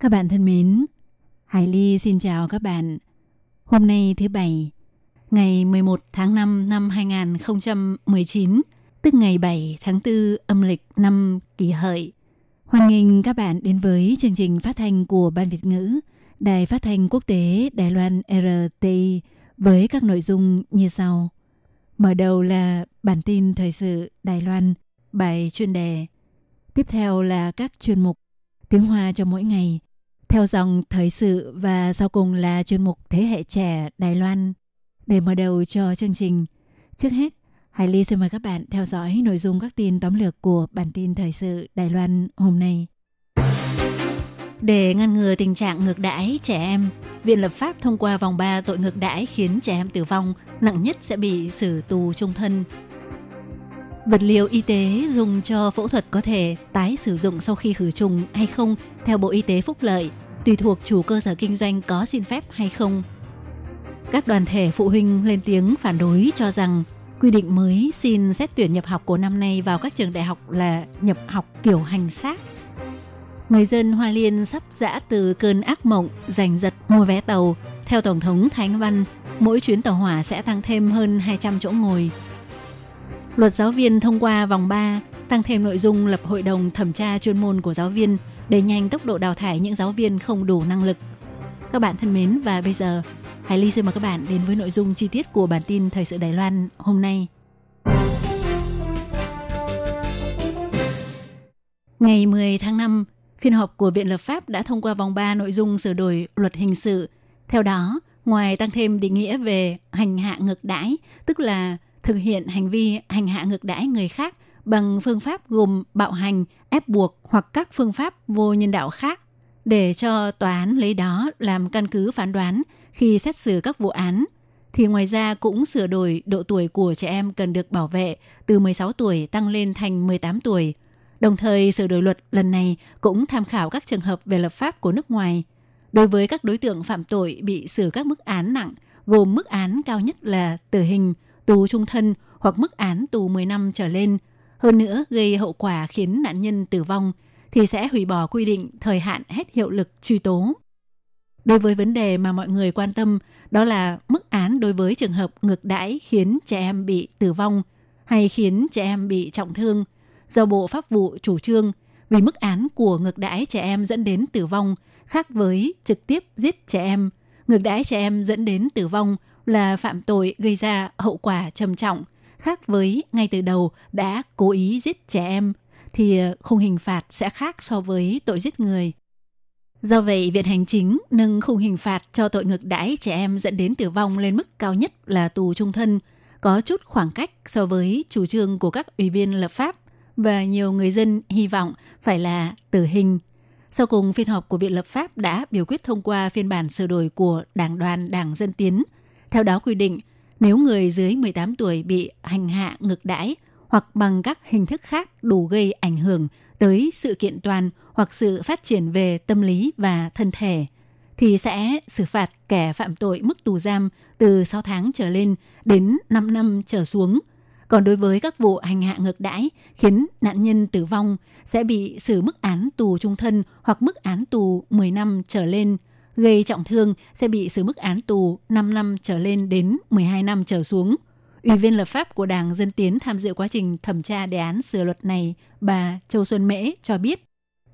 Các bạn thân mến, Hải Ly xin chào các bạn. Hôm nay thứ Bảy, ngày 11 tháng 5 năm 2019, tức ngày 7 tháng 4 âm lịch năm kỷ hợi. Hoan nghênh các bạn đến với chương trình phát thanh của Ban Việt ngữ, Đài phát thanh quốc tế Đài Loan RTI với các nội dung như sau. Mở đầu là bản tin thời sự Đài Loan, bài chuyên đề. Tiếp theo là các chuyên mục tiếng Hoa cho mỗi ngày, theo dòng thời sự và sau cùng là chuyên mục Thế hệ trẻ Đài Loan. Để mở đầu cho chương trình, trước hết, Hải Ly xin mời các bạn theo dõi nội dung các tin tóm lược của bản tin thời sự Đài Loan hôm nay. Để ngăn ngừa tình trạng ngược đãi trẻ em, Viện Lập pháp thông qua vòng 3 tội ngược đãi khiến trẻ em tử vong, nặng nhất sẽ bị xử tù trung thân. Vật liệu y tế dùng cho phẫu thuật có thể tái sử dụng sau khi khử trùng hay không theo Bộ Y tế Phúc Lợi, tùy thuộc chủ cơ sở kinh doanh có xin phép hay không. Các đoàn thể phụ huynh lên tiếng phản đối cho rằng quy định mới xin xét tuyển nhập học của năm nay vào các trường đại học là nhập học kiểu hành xác. Người dân Hoa Liên sắp dã từ cơn ác mộng giành giật mua vé tàu. Theo Tổng thống Thánh Văn, mỗi chuyến tàu hỏa sẽ tăng thêm hơn 200 chỗ ngồi. Luật giáo viên thông qua vòng 3 tăng thêm nội dung lập hội đồng thẩm tra chuyên môn của giáo viên để nhanh tốc độ đào thải những giáo viên không đủ năng lực. Các bạn thân mến và bây giờ, Hải Ly xin mời các bạn đến với nội dung chi tiết của bản tin Thời sự Đài Loan hôm nay. Ngày 10 tháng 5, phiên họp của Viện Lập pháp đã thông qua vòng 3 nội dung sửa đổi luật hình sự. Theo đó, ngoài tăng thêm định nghĩa về hành hạ ngược đãi, tức là thực hiện hành vi hành hạ ngược đãi người khác bằng phương pháp gồm bạo hành, ép buộc hoặc các phương pháp vô nhân đạo khác để cho tòa án lấy đó làm căn cứ phán đoán khi xét xử các vụ án thì ngoài ra cũng sửa đổi độ tuổi của trẻ em cần được bảo vệ từ 16 tuổi tăng lên thành 18 tuổi. Đồng thời sửa đổi luật lần này cũng tham khảo các trường hợp về lập pháp của nước ngoài. Đối với các đối tượng phạm tội bị xử các mức án nặng, gồm mức án cao nhất là tử hình, tù trung thân hoặc mức án tù 10 năm trở lên, hơn nữa gây hậu quả khiến nạn nhân tử vong, thì sẽ hủy bỏ quy định thời hạn hết hiệu lực truy tố. Đối với vấn đề mà mọi người quan tâm, đó là mức án đối với trường hợp ngược đãi khiến trẻ em bị tử vong hay khiến trẻ em bị trọng thương, do Bộ Pháp vụ chủ trương vì mức án của ngược đãi trẻ em dẫn đến tử vong khác với trực tiếp giết trẻ em. Ngược đãi trẻ em dẫn đến tử vong là phạm tội gây ra hậu quả trầm trọng, khác với ngay từ đầu đã cố ý giết trẻ em, thì ờ, khung hình phạt sẽ khác so với tội giết người. Do vậy, Viện Hành Chính nâng khung hình phạt cho tội ngược đãi trẻ em dẫn đến tử vong lên mức cao nhất là tù trung thân, có chút khoảng cách so với chủ trương của các ủy viên lập pháp và nhiều người dân hy vọng phải là tử hình. Sau cùng, phiên họp của Viện Lập pháp đã biểu quyết thông qua phiên bản sửa đổi của Đảng đoàn Đảng Dân Tiến. Theo đó quy định, nếu người dưới 18 tuổi bị hành hạ ngược đãi hoặc bằng các hình thức khác đủ gây ảnh hưởng tới sự kiện toàn hoặc sự phát triển về tâm lý và thân thể, thì sẽ xử phạt kẻ phạm tội mức tù giam từ 6 tháng trở lên đến 5 năm trở xuống. Còn đối với các vụ hành hạ ngược đãi khiến nạn nhân tử vong sẽ bị xử mức án tù trung thân hoặc mức án tù 10 năm trở lên – gây trọng thương sẽ bị xử mức án tù 5 năm trở lên đến 12 năm trở xuống. Ủy viên lập pháp của Đảng Dân Tiến tham dự quá trình thẩm tra đề án sửa luật này, bà Châu Xuân Mễ cho biết,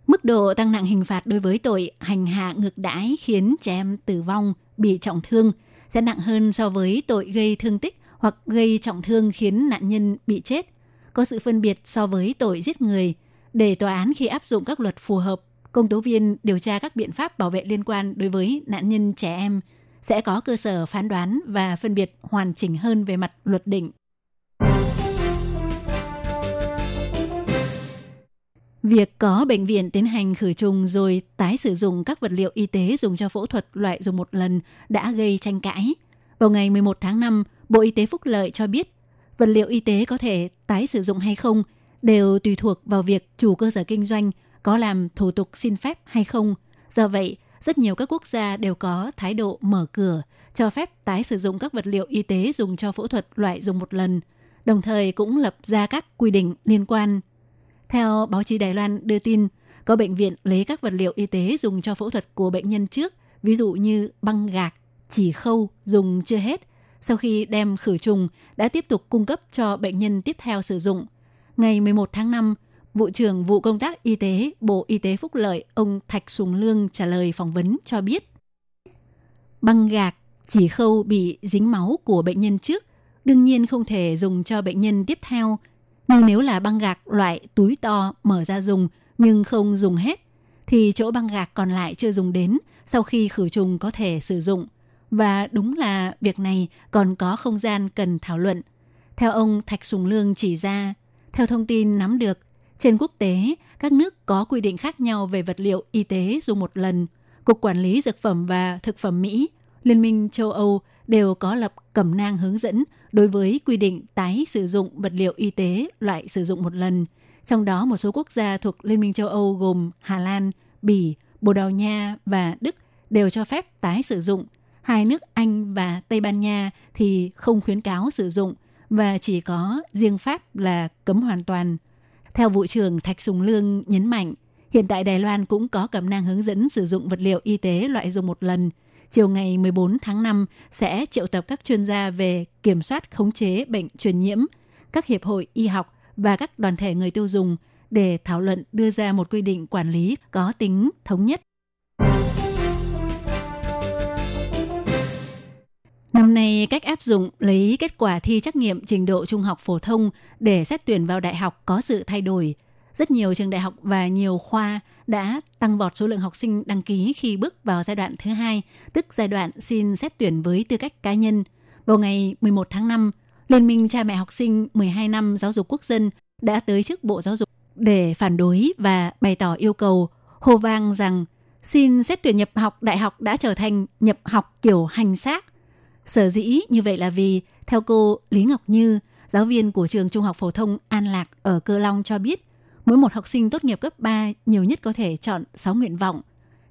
mức độ tăng nặng hình phạt đối với tội hành hạ ngược đãi khiến trẻ em tử vong, bị trọng thương sẽ nặng hơn so với tội gây thương tích hoặc gây trọng thương khiến nạn nhân bị chết. Có sự phân biệt so với tội giết người, để tòa án khi áp dụng các luật phù hợp công tố viên điều tra các biện pháp bảo vệ liên quan đối với nạn nhân trẻ em sẽ có cơ sở phán đoán và phân biệt hoàn chỉnh hơn về mặt luật định. Việc có bệnh viện tiến hành khử trùng rồi tái sử dụng các vật liệu y tế dùng cho phẫu thuật loại dùng một lần đã gây tranh cãi. Vào ngày 11 tháng 5, Bộ Y tế Phúc Lợi cho biết vật liệu y tế có thể tái sử dụng hay không đều tùy thuộc vào việc chủ cơ sở kinh doanh có làm thủ tục xin phép hay không. Do vậy, rất nhiều các quốc gia đều có thái độ mở cửa, cho phép tái sử dụng các vật liệu y tế dùng cho phẫu thuật loại dùng một lần, đồng thời cũng lập ra các quy định liên quan. Theo báo chí Đài Loan đưa tin, có bệnh viện lấy các vật liệu y tế dùng cho phẫu thuật của bệnh nhân trước, ví dụ như băng gạc, chỉ khâu dùng chưa hết. Sau khi đem khử trùng, đã tiếp tục cung cấp cho bệnh nhân tiếp theo sử dụng. Ngày 11 tháng 5, Vụ trưởng vụ công tác y tế Bộ Y tế Phúc Lợi ông Thạch Sùng Lương trả lời phỏng vấn cho biết băng gạc chỉ khâu bị dính máu của bệnh nhân trước đương nhiên không thể dùng cho bệnh nhân tiếp theo. Nhưng nếu là băng gạc loại túi to mở ra dùng nhưng không dùng hết, thì chỗ băng gạc còn lại chưa dùng đến sau khi khử trùng có thể sử dụng. Và đúng là việc này còn có không gian cần thảo luận. Theo ông Thạch Sùng Lương chỉ ra, theo thông tin nắm được, trên quốc tế, các nước có quy định khác nhau về vật liệu y tế dùng một lần. Cục Quản lý Dược phẩm và Thực phẩm Mỹ, Liên minh châu Âu đều có lập cẩm nang hướng dẫn đối với quy định tái sử dụng vật liệu y tế loại sử dụng một lần. Trong đó một số quốc gia thuộc Liên minh châu Âu gồm Hà Lan, Bỉ, Bồ Đào Nha và Đức đều cho phép tái sử dụng. Hai nước Anh và Tây Ban Nha thì không khuyến cáo sử dụng và chỉ có riêng Pháp là cấm hoàn toàn. Theo vụ trưởng Thạch Sùng Lương nhấn mạnh, hiện tại Đài Loan cũng có cẩm nang hướng dẫn sử dụng vật liệu y tế loại dùng một lần. Chiều ngày 14 tháng 5 sẽ triệu tập các chuyên gia về kiểm soát khống chế bệnh truyền nhiễm, các hiệp hội y học và các đoàn thể người tiêu dùng để thảo luận đưa ra một quy định quản lý có tính thống nhất Năm nay, cách áp dụng lấy kết quả thi trắc nghiệm trình độ trung học phổ thông để xét tuyển vào đại học có sự thay đổi. Rất nhiều trường đại học và nhiều khoa đã tăng vọt số lượng học sinh đăng ký khi bước vào giai đoạn thứ hai, tức giai đoạn xin xét tuyển với tư cách cá nhân. Vào ngày 11 tháng 5, Liên minh cha mẹ học sinh 12 năm giáo dục quốc dân đã tới trước Bộ Giáo dục để phản đối và bày tỏ yêu cầu hô vang rằng xin xét tuyển nhập học đại học đã trở thành nhập học kiểu hành xác Sở dĩ như vậy là vì, theo cô Lý Ngọc Như, giáo viên của trường Trung học phổ thông An Lạc ở Cơ Long cho biết, mỗi một học sinh tốt nghiệp cấp 3 nhiều nhất có thể chọn 6 nguyện vọng.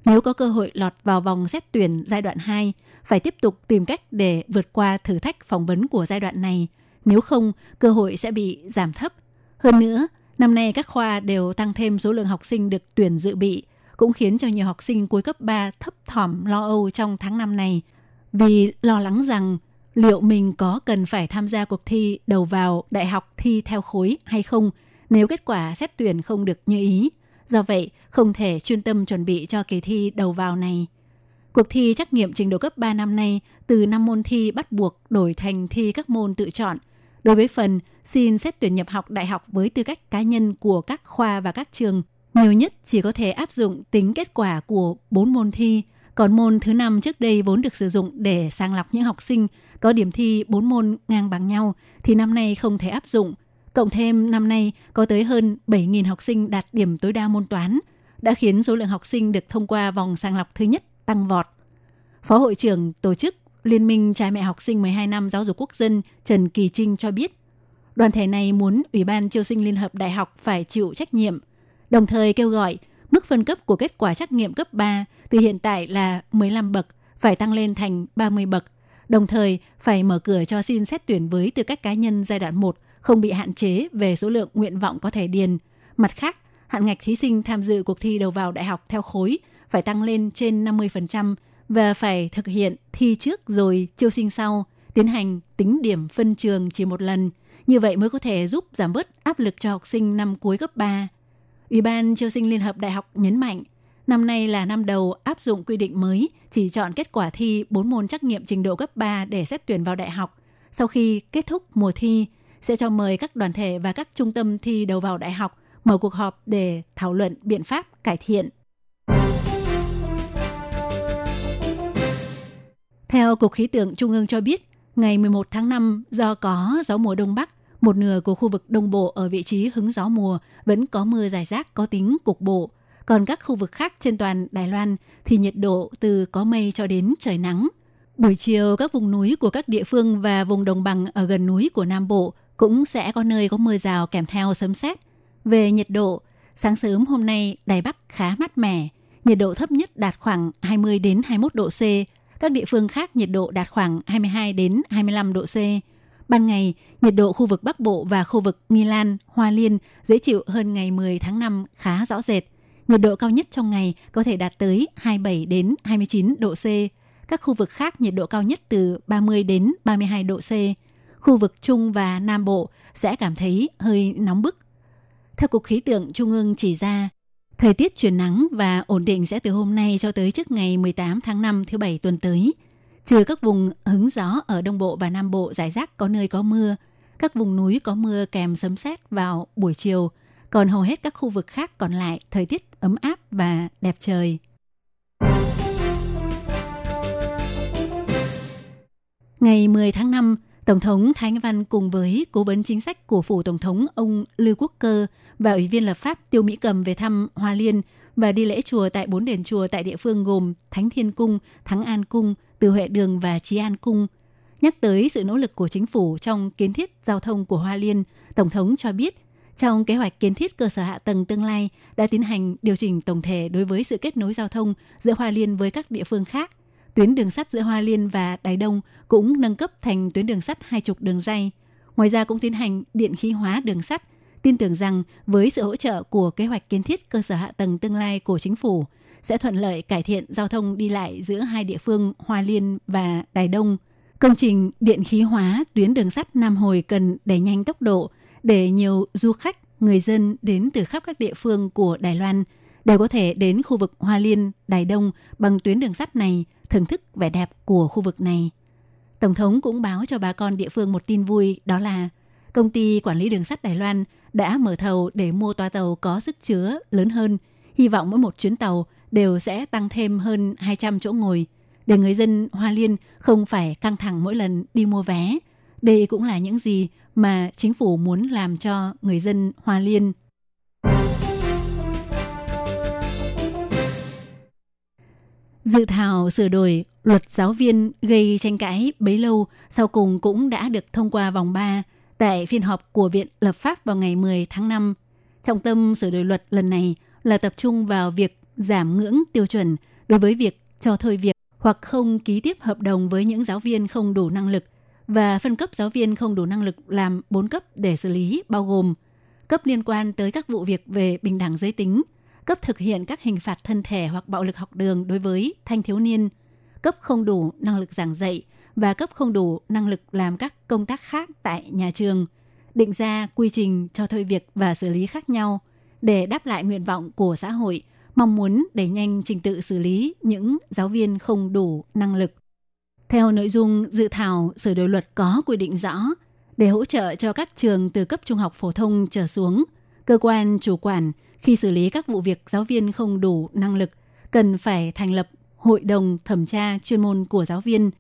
Nếu có cơ hội lọt vào vòng xét tuyển giai đoạn 2, phải tiếp tục tìm cách để vượt qua thử thách phỏng vấn của giai đoạn này. Nếu không, cơ hội sẽ bị giảm thấp. Hơn nữa, năm nay các khoa đều tăng thêm số lượng học sinh được tuyển dự bị, cũng khiến cho nhiều học sinh cuối cấp 3 thấp thỏm lo âu trong tháng năm này – vì lo lắng rằng liệu mình có cần phải tham gia cuộc thi đầu vào đại học thi theo khối hay không nếu kết quả xét tuyển không được như ý. Do vậy, không thể chuyên tâm chuẩn bị cho kỳ thi đầu vào này. Cuộc thi trắc nghiệm trình độ cấp 3 năm nay từ 5 môn thi bắt buộc đổi thành thi các môn tự chọn. Đối với phần xin xét tuyển nhập học đại học với tư cách cá nhân của các khoa và các trường, nhiều nhất chỉ có thể áp dụng tính kết quả của 4 môn thi – còn môn thứ năm trước đây vốn được sử dụng để sàng lọc những học sinh có điểm thi 4 môn ngang bằng nhau thì năm nay không thể áp dụng. Cộng thêm năm nay có tới hơn 7.000 học sinh đạt điểm tối đa môn toán, đã khiến số lượng học sinh được thông qua vòng sàng lọc thứ nhất tăng vọt. Phó hội trưởng tổ chức Liên minh Cha mẹ học sinh 12 năm giáo dục quốc dân Trần Kỳ Trinh cho biết, đoàn thể này muốn Ủy ban triều sinh Liên hợp Đại học phải chịu trách nhiệm, đồng thời kêu gọi mức phân cấp của kết quả trắc nghiệm cấp 3 từ hiện tại là 15 bậc phải tăng lên thành 30 bậc, đồng thời phải mở cửa cho xin xét tuyển với tư cách cá nhân giai đoạn 1 không bị hạn chế về số lượng nguyện vọng có thể điền. Mặt khác, hạn ngạch thí sinh tham dự cuộc thi đầu vào đại học theo khối phải tăng lên trên 50% và phải thực hiện thi trước rồi chiêu sinh sau, tiến hành tính điểm phân trường chỉ một lần. Như vậy mới có thể giúp giảm bớt áp lực cho học sinh năm cuối cấp 3. Ủy ban chiêu sinh Liên hợp Đại học nhấn mạnh, năm nay là năm đầu áp dụng quy định mới, chỉ chọn kết quả thi 4 môn trắc nghiệm trình độ cấp 3 để xét tuyển vào đại học. Sau khi kết thúc mùa thi, sẽ cho mời các đoàn thể và các trung tâm thi đầu vào đại học mở cuộc họp để thảo luận biện pháp cải thiện. Theo Cục Khí tượng Trung ương cho biết, ngày 11 tháng 5, do có gió mùa Đông Bắc, một nửa của khu vực Đông Bộ ở vị trí hứng gió mùa vẫn có mưa dài rác có tính cục bộ. Còn các khu vực khác trên toàn Đài Loan thì nhiệt độ từ có mây cho đến trời nắng. Buổi chiều, các vùng núi của các địa phương và vùng đồng bằng ở gần núi của Nam Bộ cũng sẽ có nơi có mưa rào kèm theo sấm sét. Về nhiệt độ, sáng sớm hôm nay Đài Bắc khá mát mẻ, nhiệt độ thấp nhất đạt khoảng 20 đến 21 độ C, các địa phương khác nhiệt độ đạt khoảng 22 đến 25 độ C. Ban ngày, nhiệt độ khu vực Bắc Bộ và khu vực Nghi Lan, Hoa Liên dễ chịu hơn ngày 10 tháng 5 khá rõ rệt. Nhiệt độ cao nhất trong ngày có thể đạt tới 27 đến 29 độ C. Các khu vực khác nhiệt độ cao nhất từ 30 đến 32 độ C. Khu vực Trung và Nam Bộ sẽ cảm thấy hơi nóng bức. Theo Cục Khí tượng Trung ương chỉ ra, thời tiết chuyển nắng và ổn định sẽ từ hôm nay cho tới trước ngày 18 tháng 5 thứ Bảy tuần tới. Trừ các vùng hứng gió ở Đông Bộ và Nam Bộ giải rác có nơi có mưa, các vùng núi có mưa kèm sấm sét vào buổi chiều, còn hầu hết các khu vực khác còn lại thời tiết ấm áp và đẹp trời. Ngày 10 tháng 5, Tổng thống Thái Anh Văn cùng với cố vấn chính sách của phủ Tổng thống ông Lưu Quốc Cơ và Ủy viên lập pháp Tiêu Mỹ Cầm về thăm Hoa Liên và đi lễ chùa tại bốn đền chùa tại địa phương gồm Thánh Thiên Cung, Thắng An Cung, Từ Huệ Đường và Trí An Cung. Nhắc tới sự nỗ lực của chính phủ trong kiến thiết giao thông của Hoa Liên, Tổng thống cho biết trong kế hoạch kiến thiết cơ sở hạ tầng tương lai đã tiến hành điều chỉnh tổng thể đối với sự kết nối giao thông giữa Hoa Liên với các địa phương khác – tuyến đường sắt giữa Hoa Liên và Đài Đông cũng nâng cấp thành tuyến đường sắt hai trục đường ray. Ngoài ra cũng tiến hành điện khí hóa đường sắt, tin tưởng rằng với sự hỗ trợ của kế hoạch kiến thiết cơ sở hạ tầng tương lai của chính phủ sẽ thuận lợi cải thiện giao thông đi lại giữa hai địa phương Hoa Liên và Đài Đông. Công trình điện khí hóa tuyến đường sắt Nam Hồi cần đẩy nhanh tốc độ để nhiều du khách, người dân đến từ khắp các địa phương của Đài Loan đều có thể đến khu vực Hoa Liên, Đài Đông bằng tuyến đường sắt này thưởng thức vẻ đẹp của khu vực này. Tổng thống cũng báo cho bà con địa phương một tin vui đó là công ty quản lý đường sắt Đài Loan đã mở thầu để mua toa tàu có sức chứa lớn hơn. Hy vọng mỗi một chuyến tàu đều sẽ tăng thêm hơn 200 chỗ ngồi để người dân Hoa Liên không phải căng thẳng mỗi lần đi mua vé. Đây cũng là những gì mà chính phủ muốn làm cho người dân Hoa Liên Dự thảo sửa đổi luật giáo viên gây tranh cãi bấy lâu, sau cùng cũng đã được thông qua vòng 3 tại phiên họp của Viện Lập pháp vào ngày 10 tháng 5. Trọng tâm sửa đổi luật lần này là tập trung vào việc giảm ngưỡng tiêu chuẩn đối với việc cho thôi việc hoặc không ký tiếp hợp đồng với những giáo viên không đủ năng lực và phân cấp giáo viên không đủ năng lực làm 4 cấp để xử lý, bao gồm cấp liên quan tới các vụ việc về bình đẳng giới tính – cấp thực hiện các hình phạt thân thể hoặc bạo lực học đường đối với thanh thiếu niên, cấp không đủ năng lực giảng dạy và cấp không đủ năng lực làm các công tác khác tại nhà trường, định ra quy trình cho thôi việc và xử lý khác nhau để đáp lại nguyện vọng của xã hội, mong muốn đẩy nhanh trình tự xử lý những giáo viên không đủ năng lực. Theo nội dung dự thảo sửa đổi luật có quy định rõ, để hỗ trợ cho các trường từ cấp trung học phổ thông trở xuống, cơ quan chủ quản khi xử lý các vụ việc giáo viên không đủ năng lực, cần phải thành lập hội đồng thẩm tra chuyên môn của giáo viên.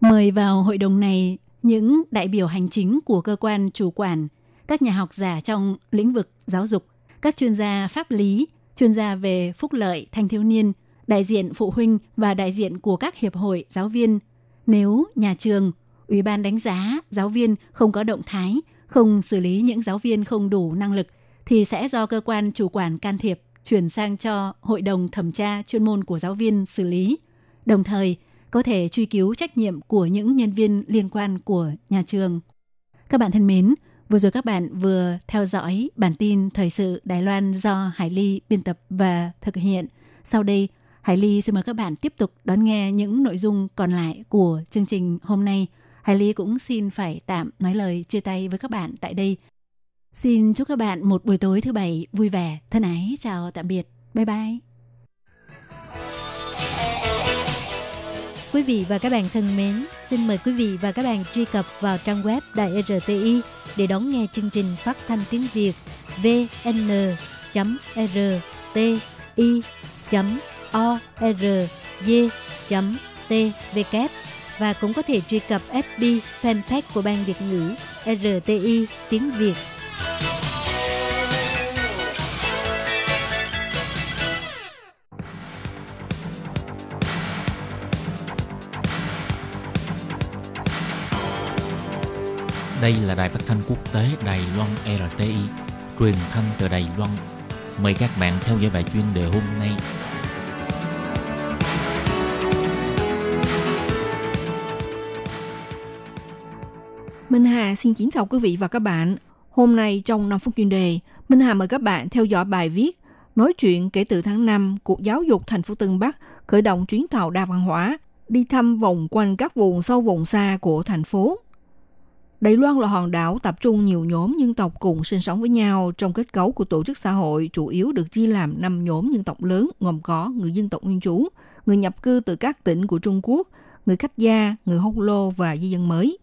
Mời vào hội đồng này những đại biểu hành chính của cơ quan chủ quản, các nhà học giả trong lĩnh vực giáo dục, các chuyên gia pháp lý, chuyên gia về phúc lợi thanh thiếu niên, đại diện phụ huynh và đại diện của các hiệp hội giáo viên. Nếu nhà trường, ủy ban đánh giá giáo viên không có động thái, không xử lý những giáo viên không đủ năng lực thì sẽ do cơ quan chủ quản can thiệp chuyển sang cho hội đồng thẩm tra chuyên môn của giáo viên xử lý. Đồng thời, có thể truy cứu trách nhiệm của những nhân viên liên quan của nhà trường. Các bạn thân mến, vừa rồi các bạn vừa theo dõi bản tin thời sự Đài Loan do Hải Ly biên tập và thực hiện. Sau đây, Hải Ly xin mời các bạn tiếp tục đón nghe những nội dung còn lại của chương trình hôm nay. Hải Ly cũng xin phải tạm nói lời chia tay với các bạn tại đây. Xin chúc các bạn một buổi tối thứ bảy vui vẻ, thân ái, chào tạm biệt, bye bye. Quý vị và các bạn thân mến, xin mời quý vị và các bạn truy cập vào trang web Đài RTI để đón nghe chương trình phát thanh tiếng Việt vn.rti.org.tvk và cũng có thể truy cập FB fanpage của Ban Việt ngữ RTI tiếng Việt. Đây là đài phát thanh quốc tế Đài Loan RTI, truyền thanh từ Đài Loan. Mời các bạn theo dõi bài chuyên đề hôm nay. Minh Hà xin kính chào quý vị và các bạn. Hôm nay trong 5 phút chuyên đề, Minh Hà mời các bạn theo dõi bài viết Nói chuyện kể từ tháng 5, Cục Giáo dục thành phố Tân Bắc khởi động chuyến tàu đa văn hóa đi thăm vòng quanh các vùng sâu vùng xa của thành phố. Đài Loan là hòn đảo tập trung nhiều nhóm dân tộc cùng sinh sống với nhau trong kết cấu của tổ chức xã hội chủ yếu được chia làm 5 nhóm dân tộc lớn gồm có người dân tộc nguyên trú, người nhập cư từ các tỉnh của Trung Quốc, người khách gia, người hông lô và di dân mới.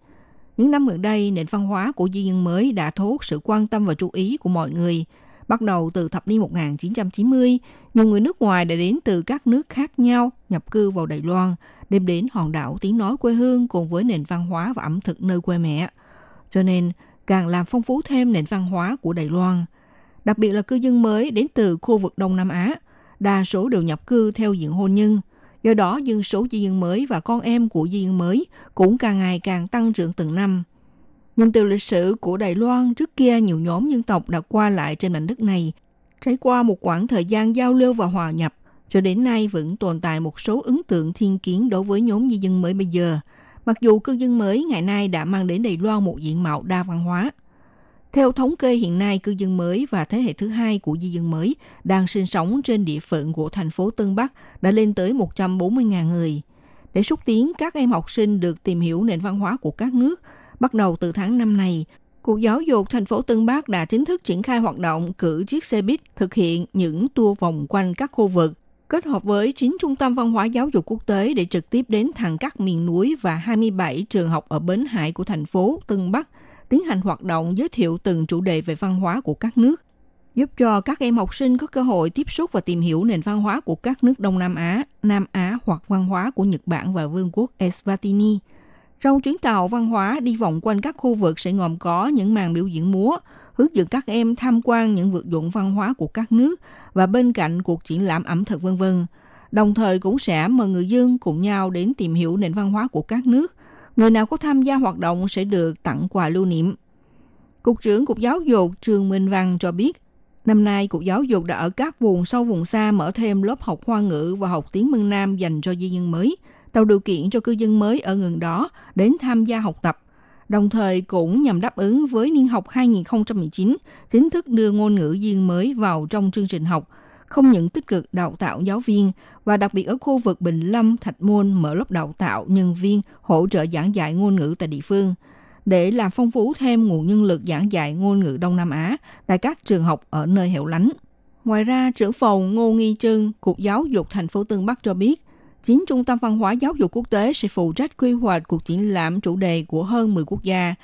Những năm gần đây, nền văn hóa của di dân mới đã thu hút sự quan tâm và chú ý của mọi người. Bắt đầu từ thập niên 1990, nhiều người nước ngoài đã đến từ các nước khác nhau nhập cư vào Đài Loan, đem đến hòn đảo tiếng nói quê hương cùng với nền văn hóa và ẩm thực nơi quê mẹ – cho nên càng làm phong phú thêm nền văn hóa của Đài Loan. Đặc biệt là cư dân mới đến từ khu vực Đông Nam Á, đa số đều nhập cư theo diện hôn nhân. Do đó, dân số di dân mới và con em của di dân mới cũng càng ngày càng tăng trưởng từng năm. Nhìn từ lịch sử của Đài Loan, trước kia nhiều nhóm dân tộc đã qua lại trên mảnh đất này, trải qua một quãng thời gian giao lưu và hòa nhập, cho đến nay vẫn tồn tại một số ấn tượng thiên kiến đối với nhóm di dân mới bây giờ – mặc dù cư dân mới ngày nay đã mang đến Đài Loan một diện mạo đa văn hóa. Theo thống kê hiện nay, cư dân mới và thế hệ thứ hai của di dân mới đang sinh sống trên địa phận của thành phố Tân Bắc đã lên tới 140.000 người. Để xúc tiến các em học sinh được tìm hiểu nền văn hóa của các nước, bắt đầu từ tháng năm này, Cục Giáo dục thành phố Tân Bắc đã chính thức triển khai hoạt động cử chiếc xe buýt thực hiện những tour vòng quanh các khu vực kết hợp với 9 trung tâm văn hóa giáo dục quốc tế để trực tiếp đến thẳng các miền núi và 27 trường học ở bến hải của thành phố Tân Bắc, tiến hành hoạt động giới thiệu từng chủ đề về văn hóa của các nước, giúp cho các em học sinh có cơ hội tiếp xúc và tìm hiểu nền văn hóa của các nước Đông Nam Á, Nam Á hoặc văn hóa của Nhật Bản và Vương quốc Eswatini – trong chuyến tàu văn hóa đi vòng quanh các khu vực sẽ gồm có những màn biểu diễn múa, hướng dẫn các em tham quan những vật dụng văn hóa của các nước và bên cạnh cuộc triển lãm ẩm thực vân vân. Đồng thời cũng sẽ mời người dân cùng nhau đến tìm hiểu nền văn hóa của các nước. Người nào có tham gia hoạt động sẽ được tặng quà lưu niệm. Cục trưởng Cục Giáo dục Trường Minh Văn cho biết, năm nay Cục Giáo dục đã ở các vùng sâu vùng xa mở thêm lớp học hoa ngữ và học tiếng Mân Nam dành cho di dân mới – tạo điều kiện cho cư dân mới ở gần đó đến tham gia học tập, đồng thời cũng nhằm đáp ứng với niên học 2019 chính thức đưa ngôn ngữ riêng mới vào trong chương trình học, không những tích cực đào tạo giáo viên và đặc biệt ở khu vực Bình Lâm, Thạch Môn mở lớp đào tạo nhân viên hỗ trợ giảng dạy ngôn ngữ tại địa phương để làm phong phú thêm nguồn nhân lực giảng dạy ngôn ngữ Đông Nam Á tại các trường học ở nơi hẻo lánh. Ngoài ra, trưởng phòng Ngô Nghi Trưng, Cục Giáo dục thành phố Tân Bắc cho biết, Chín trung tâm văn hóa giáo dục quốc tế sẽ phụ trách quy hoạch cuộc triển lãm chủ đề của hơn 10 quốc gia.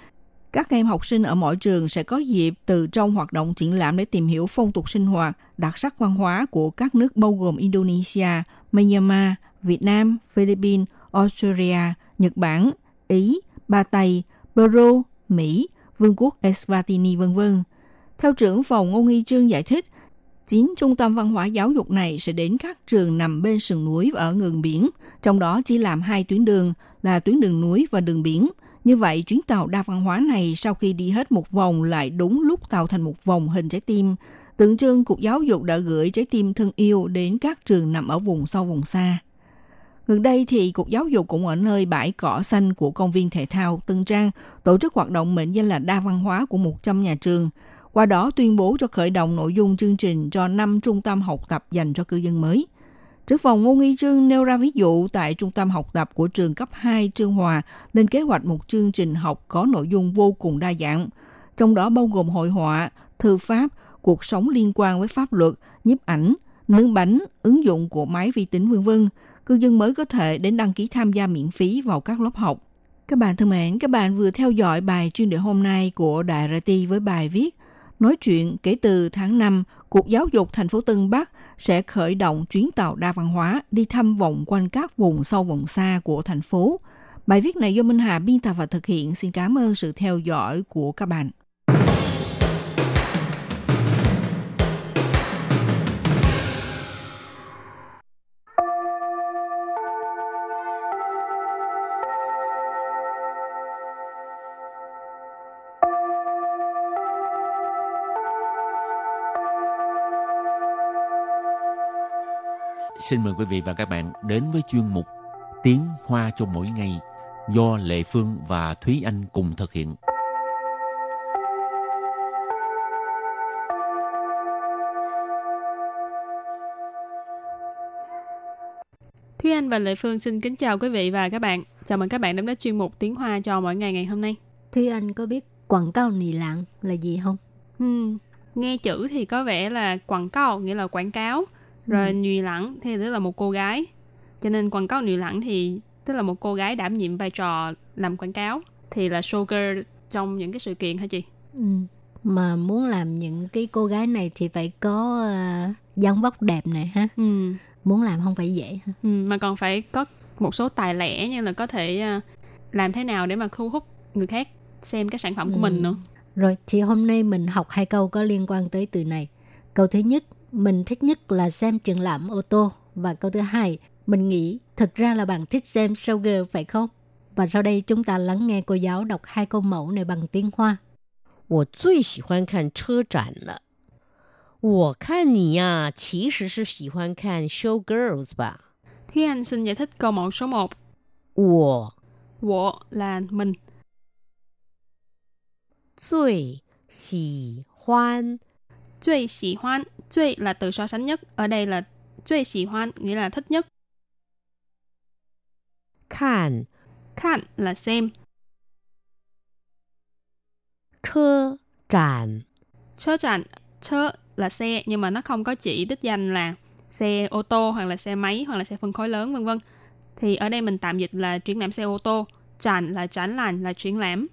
Các em học sinh ở mỗi trường sẽ có dịp từ trong hoạt động triển lãm để tìm hiểu phong tục sinh hoạt, đặc sắc văn hóa của các nước bao gồm Indonesia, Myanmar, Việt Nam, Philippines, Australia, Nhật Bản, Ý, Ba Tây, Peru, Mỹ, Vương quốc Eswatini, v.v. Theo trưởng phòng Ngô Nghi Trương giải thích, 9 trung tâm văn hóa giáo dục này sẽ đến các trường nằm bên sườn núi và ở ngừng biển, trong đó chỉ làm hai tuyến đường là tuyến đường núi và đường biển. Như vậy, chuyến tàu đa văn hóa này sau khi đi hết một vòng lại đúng lúc tạo thành một vòng hình trái tim. Tượng trưng Cục Giáo dục đã gửi trái tim thân yêu đến các trường nằm ở vùng sâu vùng xa. Gần đây thì Cục Giáo dục cũng ở nơi bãi cỏ xanh của công viên thể thao Tân Trang tổ chức hoạt động mệnh danh là đa văn hóa của 100 nhà trường – qua đó tuyên bố cho khởi động nội dung chương trình cho 5 trung tâm học tập dành cho cư dân mới. Trước phòng Ngô Nghi Trương nêu ra ví dụ tại trung tâm học tập của trường cấp 2 Trương Hòa lên kế hoạch một chương trình học có nội dung vô cùng đa dạng, trong đó bao gồm hội họa, thư pháp, cuộc sống liên quan với pháp luật, nhiếp ảnh, nướng bánh, ứng dụng của máy vi tính v.v. Cư dân mới có thể đến đăng ký tham gia miễn phí vào các lớp học. Các bạn thân mến, các bạn vừa theo dõi bài chuyên đề hôm nay của Đại RT với bài viết nói chuyện kể từ tháng 5, Cục Giáo dục thành phố Tân Bắc sẽ khởi động chuyến tàu đa văn hóa đi thăm vòng quanh các vùng sâu vùng xa của thành phố. Bài viết này do Minh Hà biên tập và thực hiện. Xin cảm ơn sự theo dõi của các bạn. Xin mời quý vị và các bạn đến với chuyên mục Tiếng Hoa cho mỗi ngày do Lệ Phương và Thúy Anh cùng thực hiện. Thúy Anh và Lệ Phương xin kính chào quý vị và các bạn. Chào mừng các bạn đến với chuyên mục Tiếng Hoa cho mỗi ngày ngày hôm nay. Thúy Anh có biết quảng cáo nì lạng là gì không? Hmm, nghe chữ thì có vẻ là quảng cáo nghĩa là quảng cáo, rồi ừ. nhùy lẳng thì tức là một cô gái. Cho nên quảng cáo nhùy lẳng thì tức là một cô gái đảm nhiệm vai trò làm quảng cáo thì là showgirl trong những cái sự kiện hả chị? Ừ. Mà muốn làm những cái cô gái này thì phải có uh, dáng vóc đẹp này ha. Ừ. Muốn làm không phải dễ ha. Ừ, mà còn phải có một số tài lẻ như là có thể uh, làm thế nào để mà thu hút người khác xem cái sản phẩm của ừ. mình nữa. Rồi thì hôm nay mình học hai câu có liên quan tới từ này. Câu thứ nhất, mình thích nhất là xem triển lãm ô tô và câu thứ hai, mình nghĩ thực ra là bạn thích xem showgirl phải không? Và sau đây chúng ta lắng nghe cô giáo đọc hai câu mẫu này bằng tiếng Hoa. 我最喜欢看车展了。我看你呀，其实是喜欢看 show girls 吧？Thúy Anh xin giải thích câu mẫu số 1. 我我 là mình. 最喜欢 最喜欢最 là từ so sánh nhất. Ở đây là 最喜欢 nghĩa là thích nhất. 看看 là xem. 车展 Chớ tràn, chớ là xe nhưng mà nó không có chỉ đích danh là xe ô tô hoặc là xe máy hoặc là xe phân khối lớn vân vân. Thì ở đây mình tạm dịch là triển lãm xe ô tô, tràn là tránh làn là triển lãm.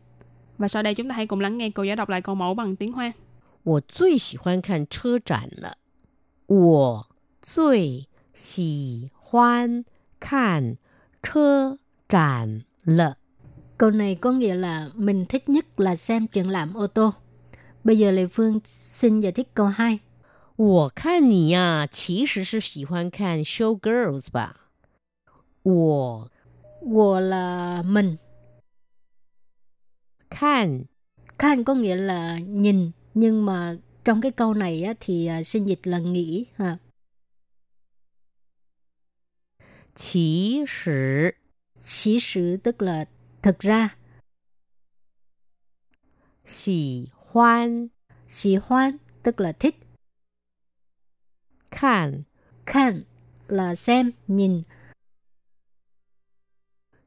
Và sau đây chúng ta hãy cùng lắng nghe cô giáo đọc lại câu mẫu bằng tiếng Hoa. 我最喜欢看车展了。我最喜欢看车展了。 Câu này có nghĩa là mình thích nhất là xem triển lãm ô tô. Bây giờ Lê Phương xin giải thích câu 2. 我看你呀，其实是喜欢看 show girls 吧？我 Wo là mình. 看 Khan có nghĩa là nhìn. nhưng mà trong cái câu này thì à, sinh dịch là nghĩ ha. Chỉ sử. Chỉ sử tức là thực ra. Xỉ hoan. Xỉ hoan tức là thích. Khan. Khan là xem, nhìn.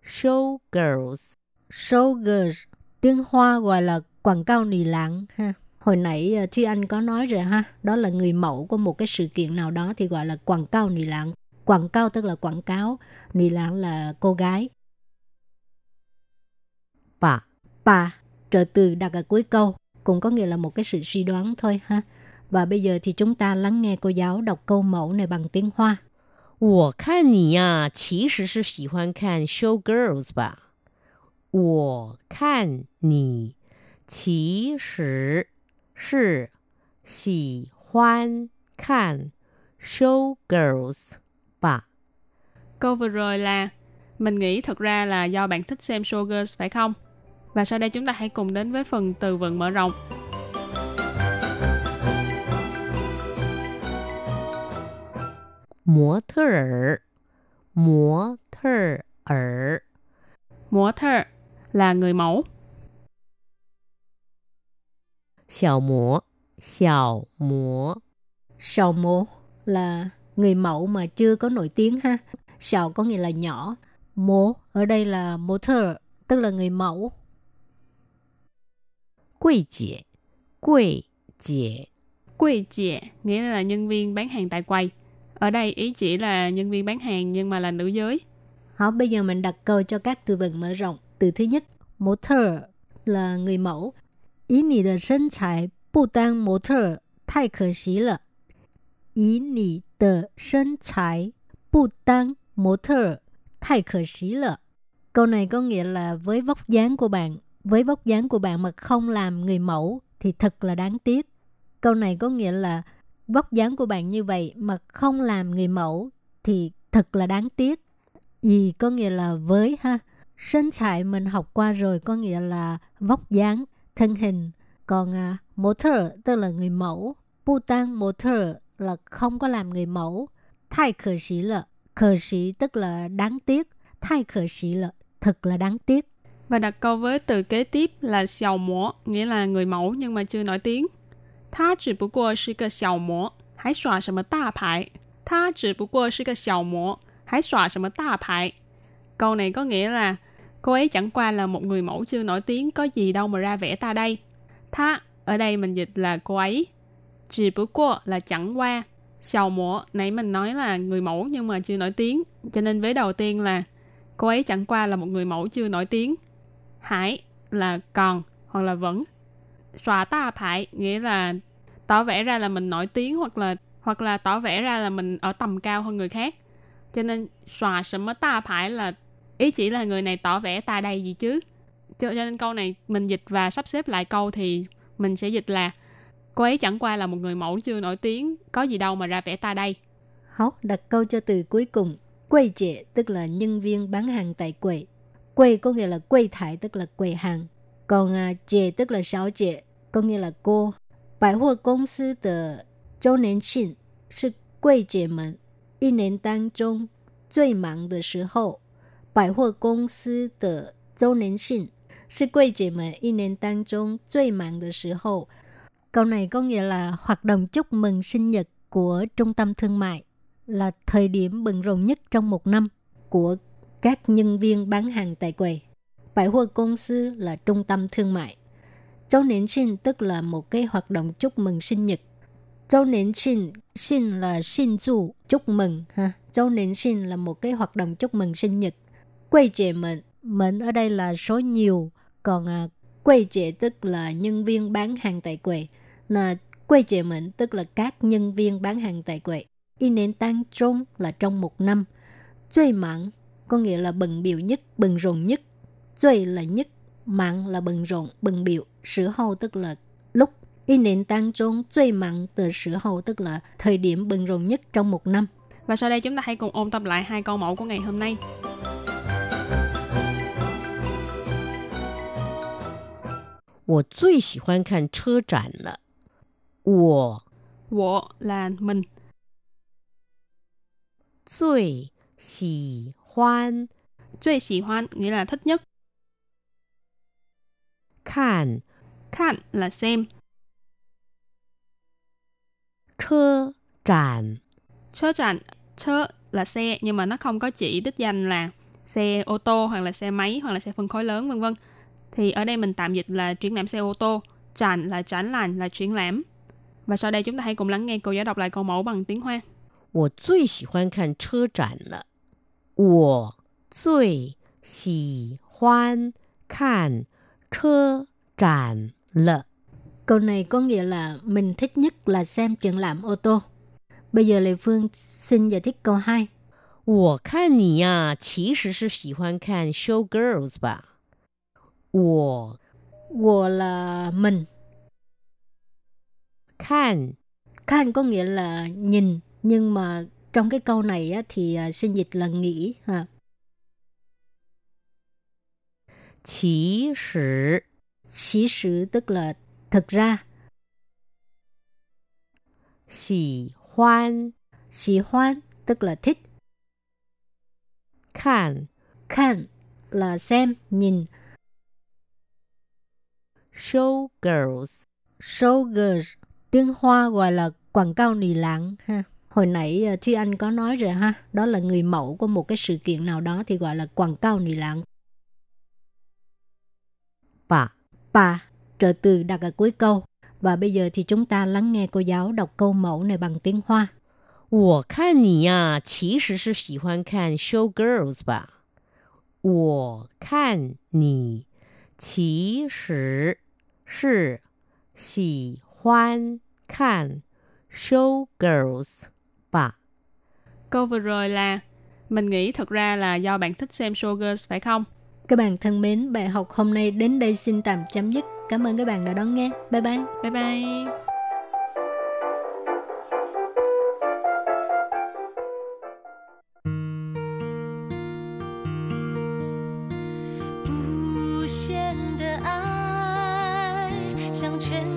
Show girls, show girls Tiếng Hoa gọi là quảng cáo nì lãng ha Hồi nãy ờ, Thúy Anh có nói rồi ha, đó là người mẫu của một cái sự kiện nào đó thì gọi là quảng cáo nì lạng. Quảng cáo tức là quảng cáo, nì lạng là cô gái. 吧 Bà, trợ từ đặt ở cuối câu, cũng có nghĩa là một cái sự suy đoán thôi ha. Và bây giờ thì chúng ta lắng nghe cô giáo đọc câu mẫu này bằng tiếng Hoa. 我看你呀，其实是喜欢看 show girls 吧？我看你其实 是喜欢看 show girls 吧？ Câu vừa rồi là mình nghĩ thật ra là do bạn thích xem showgirls phải không? Và sau đây chúng ta hãy cùng đến với phần từ vựng mở rộng. 模特儿，模特儿， 模特 là người mẫu. 小模，小模， Sào mô là người mẫu mà chưa có nổi tiếng ha. Sào có nghĩa là nhỏ. Mô ở đây là motor, tức là người mẫu. 柜姐，柜姐， Quỳ chị nghĩa là nhân viên bán hàng tại quầy. Ở đây ý chỉ là nhân viên bán hàng nhưng mà là nữ giới.好, bây giờ mình đặt câu cho các từ vựng mở rộng. Từ thứ nhất, motor là người mẫu. Ý nì de thân材不当模特太可惜了。以你的身材不当模特太可惜了。 Câu này có nghĩa là với vóc dáng của bạn, với vóc dáng của bạn mà không làm người mẫu thì thật là đáng tiếc. Câu này có nghĩa là vóc dáng của bạn như vậy mà không làm người mẫu thì thật là đáng tiếc. Gì có nghĩa là với ha.身材mình học qua rồi có nghĩa là vóc dáng, thân hình. Còn à, motor tức là người mẫu. Bu tăng motor là không có làm người mẫu. Thái khờ sĩ là. Khờ sĩ tức là đáng tiếc. Thái khờ sĩ là. Thật là đáng tiếc. Và đặt câu với từ kế tiếp là xiao mổ, nghĩa là người mẫu nhưng mà chưa nổi tiếng. 他只不过是个小模，还耍什么大牌？他只不过是个小模，还耍什么大牌？Câu này có nghĩa là cô ấy chẳng qua là một người mẫu chưa nổi tiếng, có gì đâu mà ra vẻ ta đây. Tha ở đây mình dịch là cô ấy. Chỉ bữa qua là chẳng qua. sầu mổ, nãy mình nói là người mẫu nhưng mà chưa nổi tiếng. Cho nên vế đầu tiên là cô ấy chẳng qua là một người mẫu chưa nổi tiếng. Hải là còn hoặc là vẫn. Xòa ta phải nghĩa là tỏ vẻ ra là mình nổi tiếng hoặc là hoặc là tỏ vẻ ra là mình ở tầm cao hơn người khác. Cho nên xòa sầm ta phải là ý chỉ là người này tỏ vẻ ta đây gì chứ. Cho, cho nên câu này mình dịch và sắp xếp lại câu thì mình sẽ dịch là cô ấy chẳng qua là một người mẫu chưa nổi tiếng, có gì đâu mà ra vẻ ta đây. Hóc đặt câu cho từ cuối cùng. Quầy trẻ tức là nhân viên bán hàng tại quầy. Quầy có nghĩa là quầy thải tức là quầy hàng. Còn à, trẻ tức là sáu trẻ, có nghĩa là cô. 百货公司的周年庆是柜姐们一年当中最忙的时候。 百货公司的周年庆是柜姐们一年当中最忙的时候。Câu này có nghĩa là hoạt động chúc mừng sinh nhật của trung tâm thương mại là thời điểm bận rộn nhất trong một năm của các nhân viên bán hàng tại quầy. Bãi hoa công sư là trung tâm thương mại. Châu niên sinh tức là một cái hoạt động chúc mừng sinh nhật. Châu niên sinh, sinh là sinh du, chúc mừng. ha. Châu niên sinh là một cái hoạt động chúc mừng sinh nhật. quầy trẻ mệnh. Mệnh ở đây là số nhiều, còn à, quê trẻ tức là nhân viên bán hàng tại quầy. Là quầy trẻ mệnh tức là các nhân viên bán hàng tại quầy. Y nền tăng trung là trong một năm. Chơi mặn có nghĩa là bận biểu nhất, bận rộn nhất. Chơi là nhất, mặn là bận rộn, bận biểu. Sử hậu tức là lúc. Y nền tăng trung chơi mặn từ sử hậu tức là thời điểm bận rộn nhất trong một năm. Và sau đây chúng ta hãy cùng ôn tập lại hai câu mẫu của ngày hôm nay. 我最喜欢看车展了。我 Wo là mình, 最喜欢 最喜欢 nghĩa là thích nhất, 看 看là xem, 车展 chớ tràn, chớ là xe nhưng mà nó không có chỉ đích danh là xe ô tô hoặc là xe máy hoặc là xe phân khối lớn vân vân. Thì ở đây mình tạm dịch là triển lãm xe ô tô, tràn là tránh làn là triển lãm. Và sau đây chúng ta hãy cùng lắng nghe cô giáo đọc lại câu mẫu bằng tiếng Hoa. 我最喜欢看车展了。我最喜欢看车展了。 Câu này có nghĩa là mình thích nhất là xem triển lãm ô tô. Bây giờ Lê Phương xin giải thích câu 2. 我看你呀，其实是喜欢看 show girls 吧？ 我，我 là mình. Khan, khan có nghĩa là nhìn, nhưng mà trong cái câu này á, thì à, sinh dịch là nghĩ ha. Chỉ sử, chỉ sử tức là thực ra. Xỉ hoan, xỉ hoan tức là thích. Khan, khan là xem, nhìn show girls Show girls. Tiếng Hoa gọi là quảng cáo nì lãng. Ha. Hồi nãy à, Thúy Anh có nói rồi ha. Đó là người mẫu của một cái sự kiện nào đó thì gọi là quảng cáo nì lãng. 吧？ Bà, trợ từ đặt ở cuối câu. Và bây giờ thì chúng ta lắng nghe cô giáo đọc câu mẫu này bằng tiếng Hoa. 我看你呀，其实是喜欢看 show girls 吧？我看你其实 是喜欢看 show girls 吧？ Câu vừa rồi là mình nghĩ thật ra là do bạn thích xem showgirls phải không? Các bạn thân mến, bài học hôm nay đến đây xin tạm chấm dứt. Cảm ơn các bạn đã đón nghe. Bye bye. Bye bye.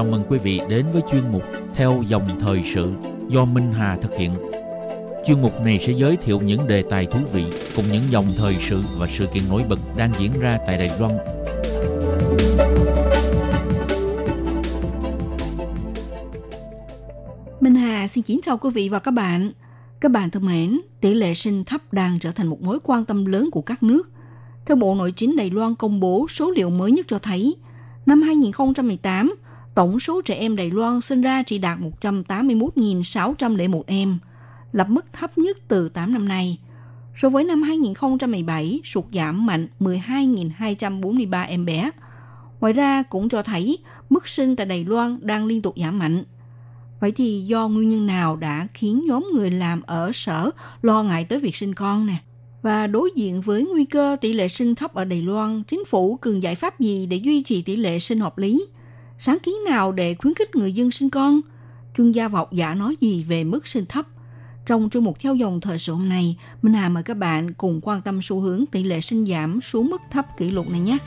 Chào mừng quý vị đến với chuyên mục Theo dòng thời sự do Minh Hà thực hiện. Chuyên mục này sẽ giới thiệu những đề tài thú vị cùng những dòng thời sự và sự kiện nổi bật đang diễn ra tại Đài Loan Minh Hà xin kính chào quý vị và các bạn. Các bạn thân mến, tỷ lệ sinh thấp đang trở thành một mối quan tâm lớn của các nước. Theo Bộ Nội chính Đài Loan công bố số liệu mới nhất cho thấy, năm 2018, tổng số trẻ em Đài Loan sinh ra chỉ đạt 181.601 em, lập mức thấp nhất từ 8 năm nay. So với năm 2017, sụt giảm mạnh 12.243 em bé. Ngoài ra cũng cho thấy mức sinh tại Đài Loan đang liên tục giảm mạnh – Vậy thì do nguyên nhân nào đã khiến nhóm người làm ở sở lo ngại tới việc sinh con nè? Và đối diện với nguy cơ tỷ lệ sinh thấp ở Đài Loan, chính phủ cần giải pháp gì để duy trì tỷ lệ sinh hợp lý? Sáng kiến nào để khuyến khích người dân sinh con? Chuyên gia học giả nói gì về mức sinh thấp? Trong chương mục theo dòng thời sự hôm nay, Minh Hà mời các bạn cùng quan tâm xu hướng tỷ lệ sinh giảm xuống mức thấp kỷ lục này nhé.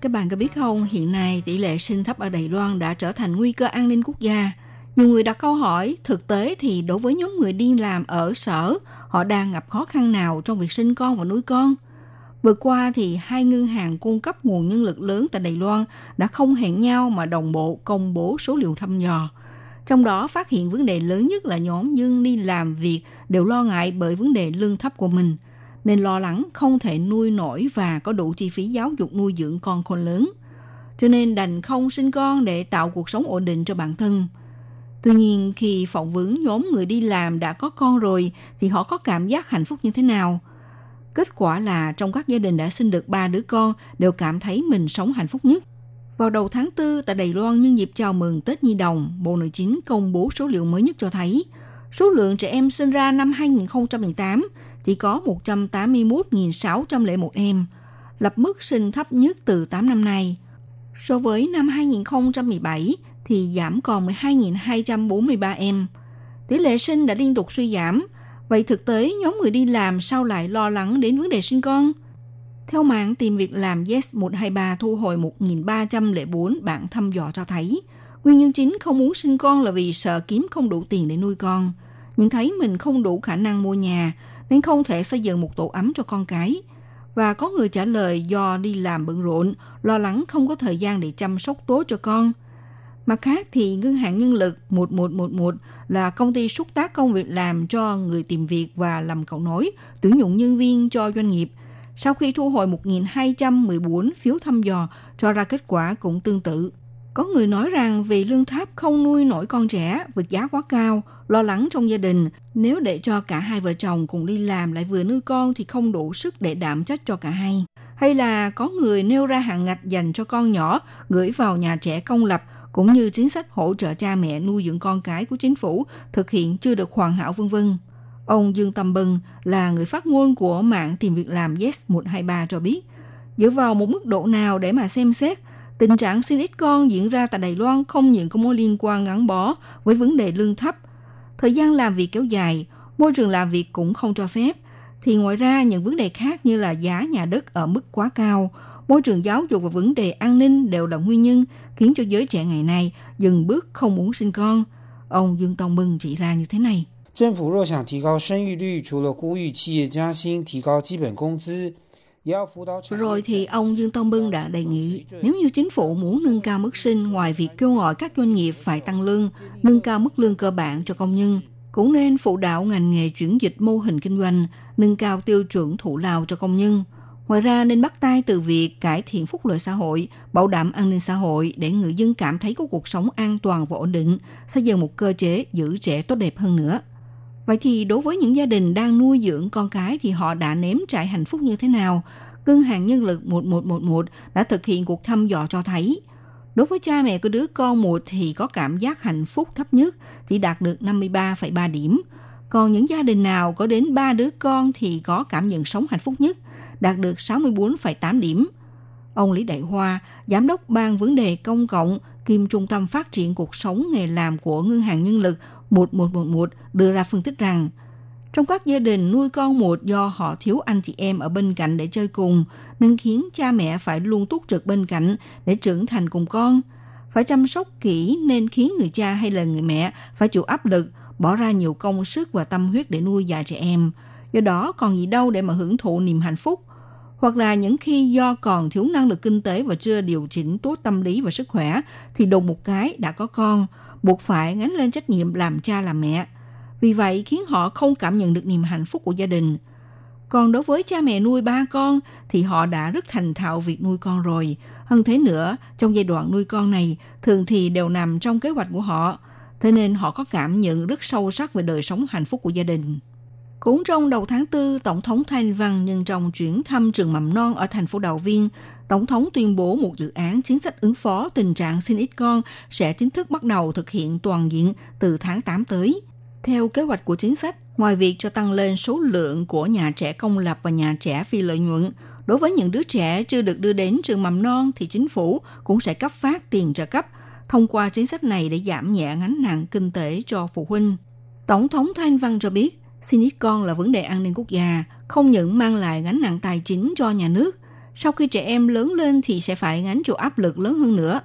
Các bạn có biết không, hiện nay tỷ lệ sinh thấp ở Đài Loan đã trở thành nguy cơ an ninh quốc gia. Nhiều người đặt câu hỏi, thực tế thì đối với nhóm người đi làm ở sở, họ đang gặp khó khăn nào trong việc sinh con và nuôi con? Vừa qua thì hai ngân hàng cung cấp nguồn nhân lực lớn tại Đài Loan đã không hẹn nhau mà đồng bộ công bố số liệu thăm dò. Trong đó phát hiện vấn đề lớn nhất là nhóm dân đi làm việc đều lo ngại bởi vấn đề lương thấp của mình – nên lo lắng không thể nuôi nổi và có đủ chi phí giáo dục nuôi dưỡng con khôn lớn. Cho nên đành không sinh con để tạo cuộc sống ổn định cho bản thân. Tuy nhiên, khi phỏng vấn nhóm người đi làm đã có con rồi thì họ có cảm giác hạnh phúc như thế nào? Kết quả là trong các gia đình đã sinh được ba đứa con đều cảm thấy mình sống hạnh phúc nhất. Vào đầu tháng 4 tại Đài Loan nhân dịp chào mừng Tết Nhi Đồng, Bộ Nội chính công bố số liệu mới nhất cho thấy số lượng trẻ em sinh ra năm 2018 chỉ có 181.601 em, lập mức sinh thấp nhất từ 8 năm nay. So với năm 2017 thì giảm còn 12.243 em. Tỷ lệ sinh đã liên tục suy giảm. Vậy thực tế nhóm người đi làm sao lại lo lắng đến vấn đề sinh con? Theo mạng tìm việc làm Yes123 thu hồi 1.304 bạn thăm dò cho thấy, nguyên nhân chính không muốn sinh con là vì sợ kiếm không đủ tiền để nuôi con. Nhưng thấy mình không đủ khả năng mua nhà, nên không thể xây dựng một tổ ấm cho con cái. Và có người trả lời do đi làm bận rộn, lo lắng không có thời gian để chăm sóc tốt cho con. Mặt khác thì Ngân hàng Nhân lực 1111 là công ty xúc tác công việc làm cho người tìm việc và làm cầu nối, tuyển dụng nhân viên cho doanh nghiệp. Sau khi thu hồi 1.214 phiếu thăm dò, cho ra kết quả cũng tương tự. Có người nói rằng vì lương thấp không nuôi nổi con trẻ, vật giá quá cao, lo lắng trong gia đình. Nếu để cho cả hai vợ chồng cùng đi làm lại vừa nuôi con thì không đủ sức để đảm trách cho cả hai. Hay là có người nêu ra hàng ngạch dành cho con nhỏ gửi vào nhà trẻ công lập cũng như chính sách hỗ trợ cha mẹ nuôi dưỡng con cái của chính phủ thực hiện chưa được hoàn hảo vân vân. Ông Dương Tâm Bân là người phát ngôn của mạng tìm việc làm Yes123 cho biết, dựa vào một mức độ nào để mà xem xét Tình trạng sinh ít con diễn ra tại Đài Loan không những có mối liên quan gắn bó với vấn đề lương thấp. Thời gian làm việc kéo dài, môi trường làm việc cũng không cho phép. Thì ngoài ra những vấn đề khác như là giá nhà đất ở mức quá cao, môi trường giáo dục và vấn đề an ninh đều là nguyên nhân khiến cho giới trẻ ngày nay dừng bước không muốn sinh con. Ông Dương Tông Bưng chỉ ra như thế này. 政府若想提高生育率，除了呼吁企业加薪、提高基本工资， Rồi thì ông Dương Tông Bưng đã đề nghị nếu như chính phủ muốn nâng cao mức sinh ngoài việc kêu gọi các doanh nghiệp phải tăng lương, nâng cao mức lương cơ bản cho công nhân, cũng nên phụ đạo ngành nghề chuyển dịch mô hình kinh doanh, nâng cao tiêu chuẩn thụ lao cho công nhân. Ngoài ra nên bắt tay từ việc cải thiện phúc lợi xã hội, bảo đảm an ninh xã hội để người dân cảm thấy có cuộc sống an toàn và ổn định, xây dựng một cơ chế giữ trẻ tốt đẹp hơn nữa. Vậy thì đối với những gia đình đang nuôi dưỡng con cái thì họ đã nếm trải hạnh phúc như thế nào? Ngân hàng Nhân lực 1111 đã thực hiện cuộc thăm dò cho thấy, đối với cha mẹ của đứa con một thì có cảm giác hạnh phúc thấp nhất, chỉ đạt được 53,3 điểm. Còn những gia đình nào có đến 3 đứa con thì có cảm nhận sống hạnh phúc nhất, đạt được 64,8 điểm. Ông Lý Đại Hoa, Giám đốc Ban Vấn đề Công cộng kiêm Trung tâm Phát triển Cuộc sống Nghề làm của Ngân hàng Nhân lực 1111 đưa ra phân tích rằng, trong các gia đình nuôi con một do họ thiếu anh chị em ở bên cạnh để chơi cùng, nên khiến cha mẹ phải luôn túc trực bên cạnh để trưởng thành cùng con. Phải chăm sóc kỹ nên khiến người cha hay là người mẹ phải chịu áp lực, bỏ ra nhiều công sức và tâm huyết để nuôi dạy trẻ em. Do đó còn gì đâu để mà hưởng thụ niềm hạnh phúc. Hoặc là những khi do còn thiếu năng lực kinh tế và chưa điều chỉnh tốt tâm lý và sức khỏe thì đùng một cái đã có con, buộc phải gánh lên trách nhiệm làm cha làm mẹ. Vì vậy khiến họ không cảm nhận được niềm hạnh phúc của gia đình. Còn đối với cha mẹ nuôi ba con thì họ đã rất thành thạo việc nuôi con rồi. Hơn thế nữa, trong giai đoạn nuôi con này thường thì đều nằm trong kế hoạch của họ. Thế nên họ có cảm nhận rất sâu sắc về đời sống hạnh phúc của gia đình. Cũng trong đầu tháng 4, Tổng thống Thanh Văn nhân trong chuyển thăm trường mầm non ở thành phố Đào Viên, Tổng thống tuyên bố một dự án chính sách ứng phó tình trạng sinh ít con sẽ chính thức bắt đầu thực hiện toàn diện từ tháng 8 tới. Theo kế hoạch của chính sách, ngoài việc cho tăng lên số lượng của nhà trẻ công lập và nhà trẻ phi lợi nhuận, đối với những đứa trẻ chưa được đưa đến trường mầm non thì chính phủ cũng sẽ cấp phát tiền trợ cấp thông qua chính sách này để giảm nhẹ gánh nặng kinh tế cho phụ huynh. Tổng thống Thanh Văn cho biết, Xin ít con là vấn đề an ninh quốc gia, không những mang lại gánh nặng tài chính cho nhà nước, sau khi trẻ em lớn lên thì sẽ phải gánh chịu áp lực lớn hơn nữa.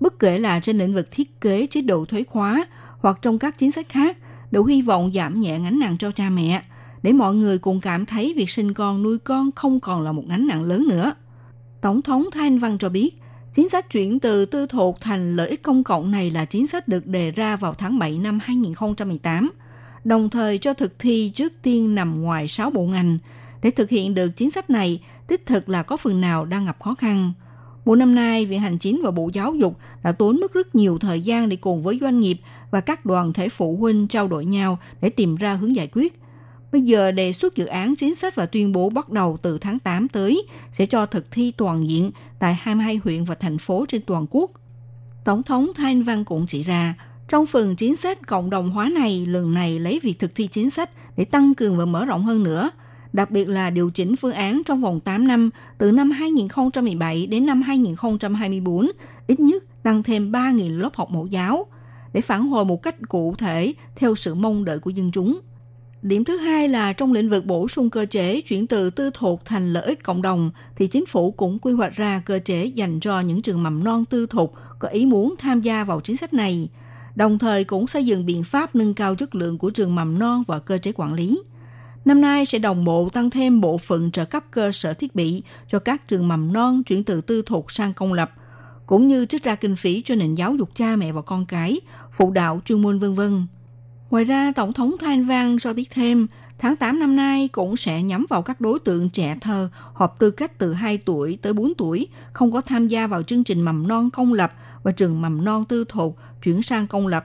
Bất kể là trên lĩnh vực thiết kế chế độ thuế khóa hoặc trong các chính sách khác, đều hy vọng giảm nhẹ gánh nặng cho cha mẹ, để mọi người cùng cảm thấy việc sinh con nuôi con không còn là một gánh nặng lớn nữa. Tổng thống Thanh Văn cho biết, chính sách chuyển từ tư thuộc thành lợi ích công cộng này là chính sách được đề ra vào tháng 7 năm 2018 đồng thời cho thực thi trước tiên nằm ngoài 6 bộ ngành. Để thực hiện được chính sách này, đích thực là có phần nào đang gặp khó khăn. Bộ năm nay, Viện Hành Chính và Bộ Giáo dục đã tốn mất rất nhiều thời gian để cùng với doanh nghiệp và các đoàn thể phụ huynh trao đổi nhau để tìm ra hướng giải quyết. Bây giờ đề xuất dự án chính sách và tuyên bố bắt đầu từ tháng 8 tới sẽ cho thực thi toàn diện tại 22 huyện và thành phố trên toàn quốc. Tổng thống Thanh Văn cũng chỉ ra, trong phần chính sách cộng đồng hóa này, lần này lấy việc thực thi chính sách để tăng cường và mở rộng hơn nữa, đặc biệt là điều chỉnh phương án trong vòng 8 năm, từ năm 2017 đến năm 2024, ít nhất tăng thêm 3.000 lớp học mẫu giáo, để phản hồi một cách cụ thể theo sự mong đợi của dân chúng. Điểm thứ hai là trong lĩnh vực bổ sung cơ chế chuyển từ tư thuộc thành lợi ích cộng đồng thì chính phủ cũng quy hoạch ra cơ chế dành cho những trường mầm non tư thục có ý muốn tham gia vào chính sách này – đồng thời cũng xây dựng biện pháp nâng cao chất lượng của trường mầm non và cơ chế quản lý. Năm nay sẽ đồng bộ tăng thêm bộ phận trợ cấp cơ sở thiết bị cho các trường mầm non chuyển từ tư thục sang công lập, cũng như trích ra kinh phí cho nền giáo dục cha mẹ và con cái, phụ đạo chuyên môn vân vân. Ngoài ra, Tổng thống Thanh Văn cho biết thêm, tháng 8 năm nay cũng sẽ nhắm vào các đối tượng trẻ thơ hợp tư cách từ 2 tuổi tới 4 tuổi, không có tham gia vào chương trình mầm non công lập và trường mầm non tư thục chuyển sang công lập,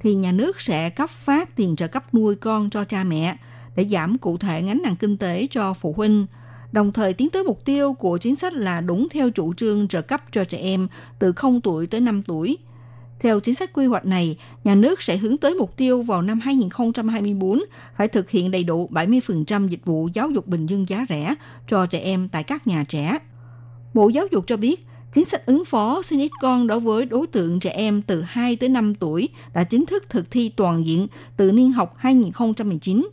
thì nhà nước sẽ cấp phát tiền trợ cấp nuôi con cho cha mẹ để giảm cụ thể gánh nặng kinh tế cho phụ huynh, đồng thời tiến tới mục tiêu của chính sách là đúng theo chủ trương trợ cấp cho trẻ em từ 0 tuổi tới 5 tuổi. Theo chính sách quy hoạch này, nhà nước sẽ hướng tới mục tiêu vào năm 2024 phải thực hiện đầy đủ 70% dịch vụ giáo dục bình dân giá rẻ cho trẻ em tại các nhà trẻ. Bộ Giáo dục cho biết, Chính sách ứng phó sinh ít con đối với đối tượng trẻ em từ 2 tới 5 tuổi đã chính thức thực thi toàn diện từ niên học 2019.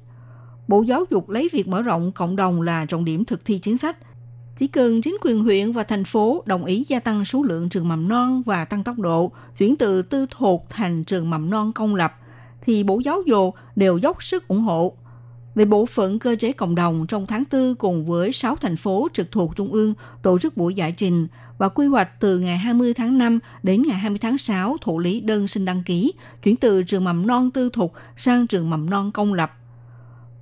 Bộ Giáo dục lấy việc mở rộng cộng đồng là trọng điểm thực thi chính sách. Chỉ cần chính quyền huyện và thành phố đồng ý gia tăng số lượng trường mầm non và tăng tốc độ chuyển từ tư thuộc thành trường mầm non công lập, thì Bộ Giáo dục đều dốc sức ủng hộ. Về bộ phận cơ chế cộng đồng trong tháng 4 cùng với 6 thành phố trực thuộc Trung ương tổ chức buổi giải trình và quy hoạch từ ngày 20 tháng 5 đến ngày 20 tháng 6 thụ lý đơn xin đăng ký chuyển từ trường mầm non tư thục sang trường mầm non công lập.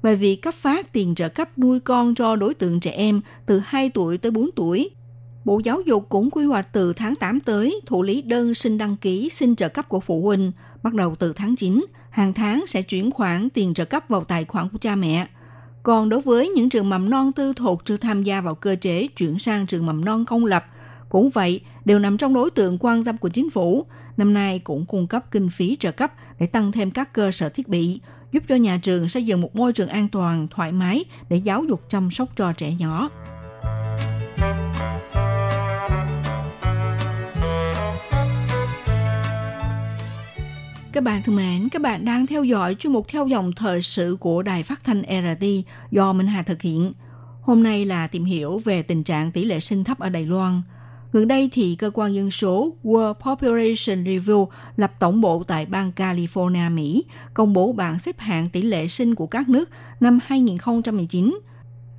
Về việc cấp phát tiền trợ cấp nuôi con cho đối tượng trẻ em từ 2 tuổi tới 4 tuổi, Bộ Giáo dục cũng quy hoạch từ tháng 8 tới thụ lý đơn xin đăng ký xin trợ cấp của phụ huynh bắt đầu từ tháng 9 hàng tháng sẽ chuyển khoản tiền trợ cấp vào tài khoản của cha mẹ. Còn đối với những trường mầm non tư thục chưa tham gia vào cơ chế chuyển sang trường mầm non công lập, cũng vậy, đều nằm trong đối tượng quan tâm của chính phủ. Năm nay cũng cung cấp kinh phí trợ cấp để tăng thêm các cơ sở thiết bị, giúp cho nhà trường xây dựng một môi trường an toàn, thoải mái để giáo dục chăm sóc cho trẻ nhỏ. Các bạn thân mến, các bạn đang theo dõi chuyên mục theo dòng thời sự của Đài Phát thanh RT do Minh Hà thực hiện. Hôm nay là tìm hiểu về tình trạng tỷ lệ sinh thấp ở Đài Loan. Gần đây thì cơ quan dân số World Population Review lập tổng bộ tại bang California, Mỹ, công bố bảng xếp hạng tỷ lệ sinh của các nước năm 2019.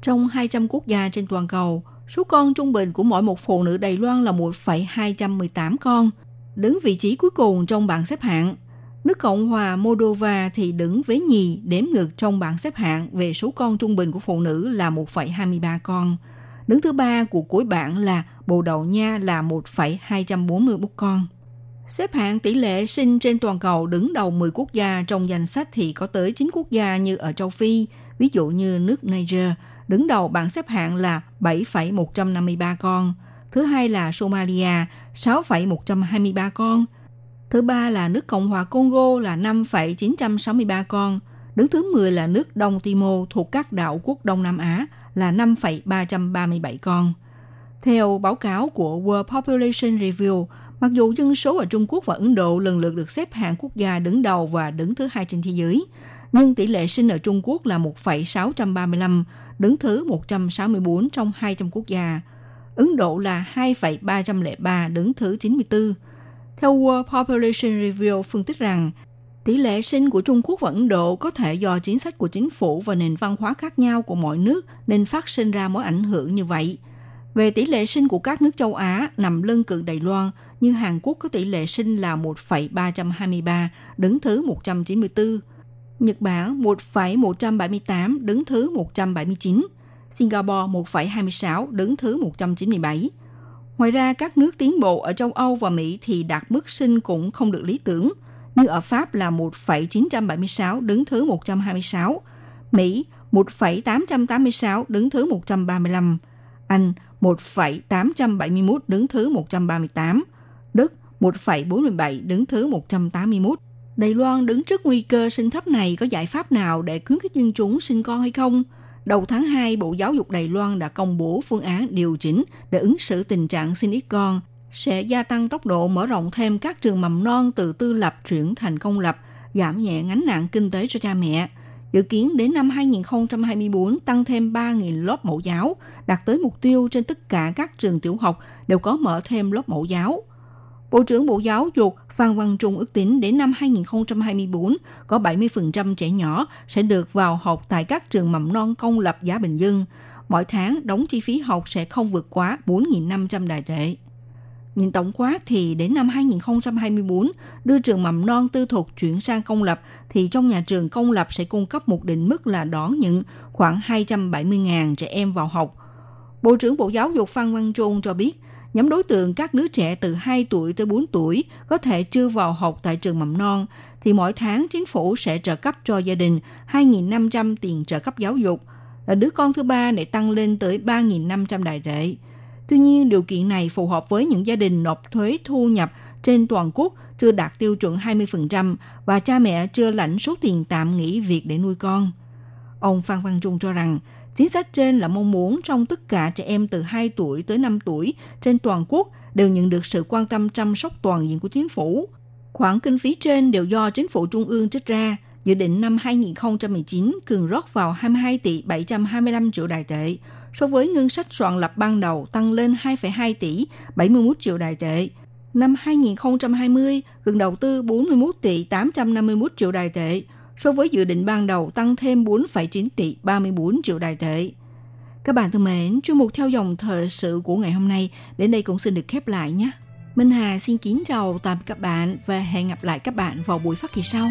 Trong 200 quốc gia trên toàn cầu, số con trung bình của mỗi một phụ nữ Đài Loan là 1,218 con, đứng vị trí cuối cùng trong bảng xếp hạng. Nước Cộng hòa Moldova thì đứng với nhì đếm ngược trong bảng xếp hạng về số con trung bình của phụ nữ là 1,23 con. Đứng thứ ba của cuối bảng là Bồ Đào Nha là 1,241 con. Xếp hạng tỷ lệ sinh trên toàn cầu đứng đầu 10 quốc gia trong danh sách thì có tới 9 quốc gia như ở châu Phi, ví dụ như nước Niger, đứng đầu bảng xếp hạng là 7,153 con. Thứ hai là Somalia, 6,123 con. Thứ ba là nước Cộng hòa Congo là 5,963 con. Đứng thứ 10 là nước Đông Timor thuộc các đảo quốc Đông Nam Á là 5,337 con. Theo báo cáo của World Population Review, mặc dù dân số ở Trung Quốc và Ấn Độ lần lượt được xếp hạng quốc gia đứng đầu và đứng thứ hai trên thế giới, nhưng tỷ lệ sinh ở Trung Quốc là 1,635, đứng thứ 164 trong 200 quốc gia. Ấn Độ là 2,303, đứng thứ 94. Theo World Population Review phân tích rằng, tỷ lệ sinh của Trung Quốc và Ấn Độ có thể do chính sách của chính phủ và nền văn hóa khác nhau của mỗi nước nên phát sinh ra mối ảnh hưởng như vậy. Về tỷ lệ sinh của các nước châu Á nằm lân cận Đài Loan, như Hàn Quốc có tỷ lệ sinh là 1,323, đứng thứ 194. Nhật Bản 1,178, đứng thứ 179. Singapore 1,26, đứng thứ 197. Ngoài ra, các nước tiến bộ ở châu Âu và Mỹ thì đạt mức sinh cũng không được lý tưởng, như ở Pháp là 1,976 đứng thứ 126, Mỹ 1,886 đứng thứ 135, Anh 1,871 đứng thứ 138, Đức 1,47 đứng thứ 181. Đài Loan đứng trước nguy cơ sinh thấp này có giải pháp nào để khuyến khích dân chúng sinh con hay không? Đầu tháng 2, Bộ Giáo dục Đài Loan đã công bố phương án điều chỉnh để ứng xử tình trạng sinh ít con, sẽ gia tăng tốc độ mở rộng thêm các trường mầm non từ tư lập chuyển thành công lập, giảm nhẹ gánh nặng kinh tế cho cha mẹ. Dự kiến đến năm 2024 tăng thêm 3.000 lớp mẫu giáo, đạt tới mục tiêu trên tất cả các trường tiểu học đều có mở thêm lớp mẫu giáo. Bộ trưởng Bộ Giáo dục Phan Văn Trung ước tính đến năm 2024 có 70% trẻ nhỏ sẽ được vào học tại các trường mầm non công lập giá bình dân. Mỗi tháng đóng chi phí học sẽ không vượt quá 4.500 đài tệ. Nhìn tổng quát thì đến năm 2024, đưa trường mầm non tư thục chuyển sang công lập thì trong nhà trường công lập sẽ cung cấp một định mức là đón những khoảng 270.000 trẻ em vào học. Bộ trưởng Bộ Giáo dục Phan Văn Trung cho biết, Nhóm đối tượng các đứa trẻ từ 2 tuổi tới 4 tuổi có thể chưa vào học tại trường mầm non, thì mỗi tháng chính phủ sẽ trợ cấp cho gia đình 2.500 tiền trợ cấp giáo dục, là đứa con thứ ba để tăng lên tới 3.500 đại tệ. Tuy nhiên, điều kiện này phù hợp với những gia đình nộp thuế thu nhập trên toàn quốc chưa đạt tiêu chuẩn 20% và cha mẹ chưa lãnh số tiền tạm nghỉ việc để nuôi con. Ông Phan Văn Trung cho rằng, Chính sách trên là mong muốn trong tất cả trẻ em từ 2 tuổi tới 5 tuổi trên toàn quốc đều nhận được sự quan tâm chăm sóc toàn diện của chính phủ. Khoản kinh phí trên đều do chính phủ trung ương trích ra. Dự định năm 2019 cường rót vào 22 tỷ 725 triệu đài tệ, so với ngân sách soạn lập ban đầu tăng lên 2,2 tỷ 71 triệu đài tệ. Năm 2020, cường đầu tư 41 tỷ 851 triệu đài tệ, so với dự định ban đầu tăng thêm 4,9 tỷ 34 triệu đài tệ. Các bạn thân mến, chuyên mục theo dòng thời sự của ngày hôm nay đến đây cũng xin được khép lại nhé. Minh Hà xin kính chào tạm các bạn và hẹn gặp lại các bạn vào buổi phát kỳ sau.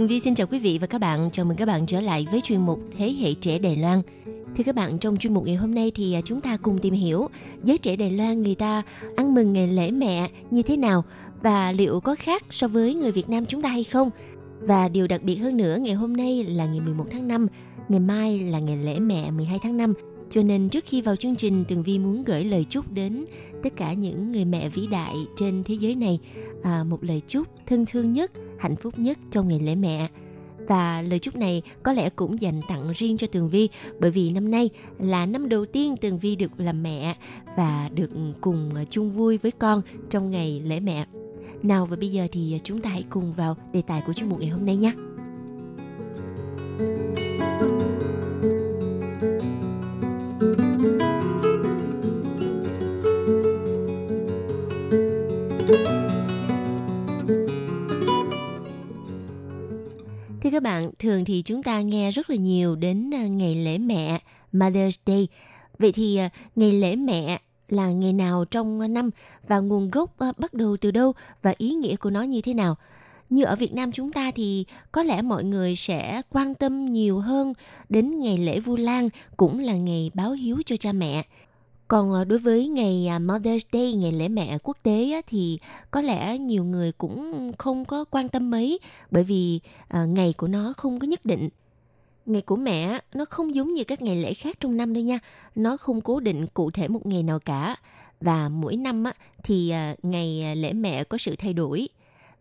Tường Vi xin chào quý vị và các bạn. Chào mừng các bạn trở lại với chuyên mục Thế hệ trẻ Đài Loan. Thưa các bạn, trong chuyên mục ngày hôm nay thì à, chúng ta cùng tìm hiểu giới trẻ Đài Loan người ta ăn mừng ngày lễ mẹ như thế nào và liệu có khác so với người Việt Nam chúng ta hay không. Và điều đặc biệt hơn nữa, ngày hôm nay là ngày 11 tháng 5, ngày mai là ngày lễ mẹ 12 tháng 5. Cho nên trước khi vào chương trình, Tường Vi muốn gửi lời chúc đến tất cả những người mẹ vĩ đại trên thế giới này. À, một lời chúc thân thương nhất, hạnh phúc nhất trong ngày lễ mẹ. Và lời chúc này có lẽ cũng dành tặng riêng cho Tường Vi bởi vì năm nay là năm đầu tiên Tường Vi được làm mẹ và được cùng chung vui với con trong ngày lễ mẹ. Nào và bây giờ thì chúng ta hãy cùng vào đề tài của chương mục ngày hôm nay nhé. Các bạn, thường thì chúng ta nghe rất là nhiều đến à, ngày lễ mẹ, Mother's Day. Vậy thì à, ngày lễ mẹ là ngày nào trong năm và nguồn gốc à, bắt đầu từ đâu và ý nghĩa của nó như thế nào? Như ở Việt Nam chúng ta thì có lẽ mọi người sẽ quan tâm nhiều hơn đến ngày lễ Vu Lan cũng là ngày báo hiếu cho cha mẹ. Còn ờ, đối với ngày à, Mother's Day, ngày lễ mẹ quốc tế thì có lẽ nhiều người cũng không có quan tâm mấy bởi vì ờ, ngày của nó không có nhất định. Ngày của mẹ nó không giống như các ngày lễ khác trong năm đâu nha. Nó không cố định cụ thể một ngày nào cả. Và mỗi năm thì ờ, ngày lễ mẹ có sự thay đổi.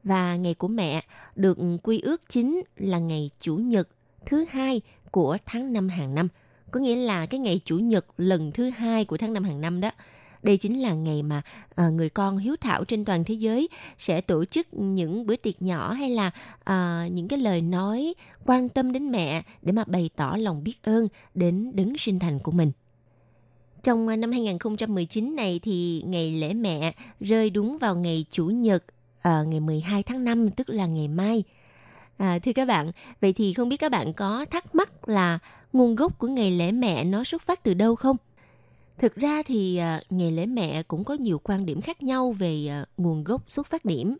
Và ngày của mẹ được quy ước chính là ngày Chủ nhật thứ hai của tháng năm hàng năm có nghĩa là cái ngày chủ nhật lần thứ hai của tháng năm hàng năm đó đây chính là ngày mà à, người con hiếu thảo trên toàn thế giới sẽ tổ chức những bữa tiệc nhỏ hay là à, những cái lời nói quan tâm đến mẹ để mà bày tỏ lòng biết ơn đến đấng sinh thành của mình. Trong ờ, năm 2019 này thì ngày lễ mẹ rơi đúng vào ngày chủ nhật à, ngày 12 tháng 5 tức là ngày mai. À, thưa các bạn, vậy thì không biết các bạn có thắc mắc là nguồn gốc của ngày lễ mẹ nó xuất phát từ đâu không? Thực ra thì à, ngày lễ mẹ cũng có nhiều quan điểm khác nhau về à, nguồn gốc xuất phát điểm.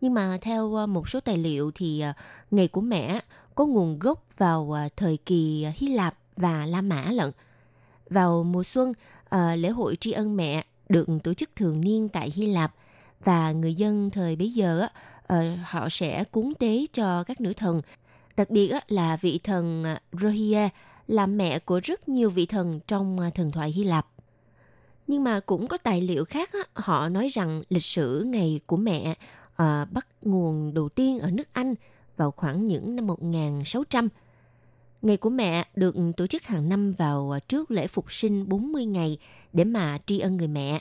Nhưng mà theo à, một số tài liệu thì à, ngày của mẹ có nguồn gốc vào à, thời kỳ Hy Lạp và La Mã lận. Vào mùa xuân, à, lễ hội tri ân mẹ được tổ chức thường niên tại Hy Lạp và người dân thời bấy giờ ờ, họ sẽ cúng tế cho các nữ thần. Đặc biệt là vị thần ờ, Rohia là mẹ của rất nhiều vị thần trong ờ, thần thoại Hy Lạp. Nhưng mà cũng có tài liệu khác họ nói rằng lịch sử ngày của mẹ bắt nguồn đầu tiên ở nước Anh vào khoảng những năm 1600. Ngày của mẹ được tổ chức hàng năm vào trước lễ phục sinh 40 ngày để mà tri ân người mẹ.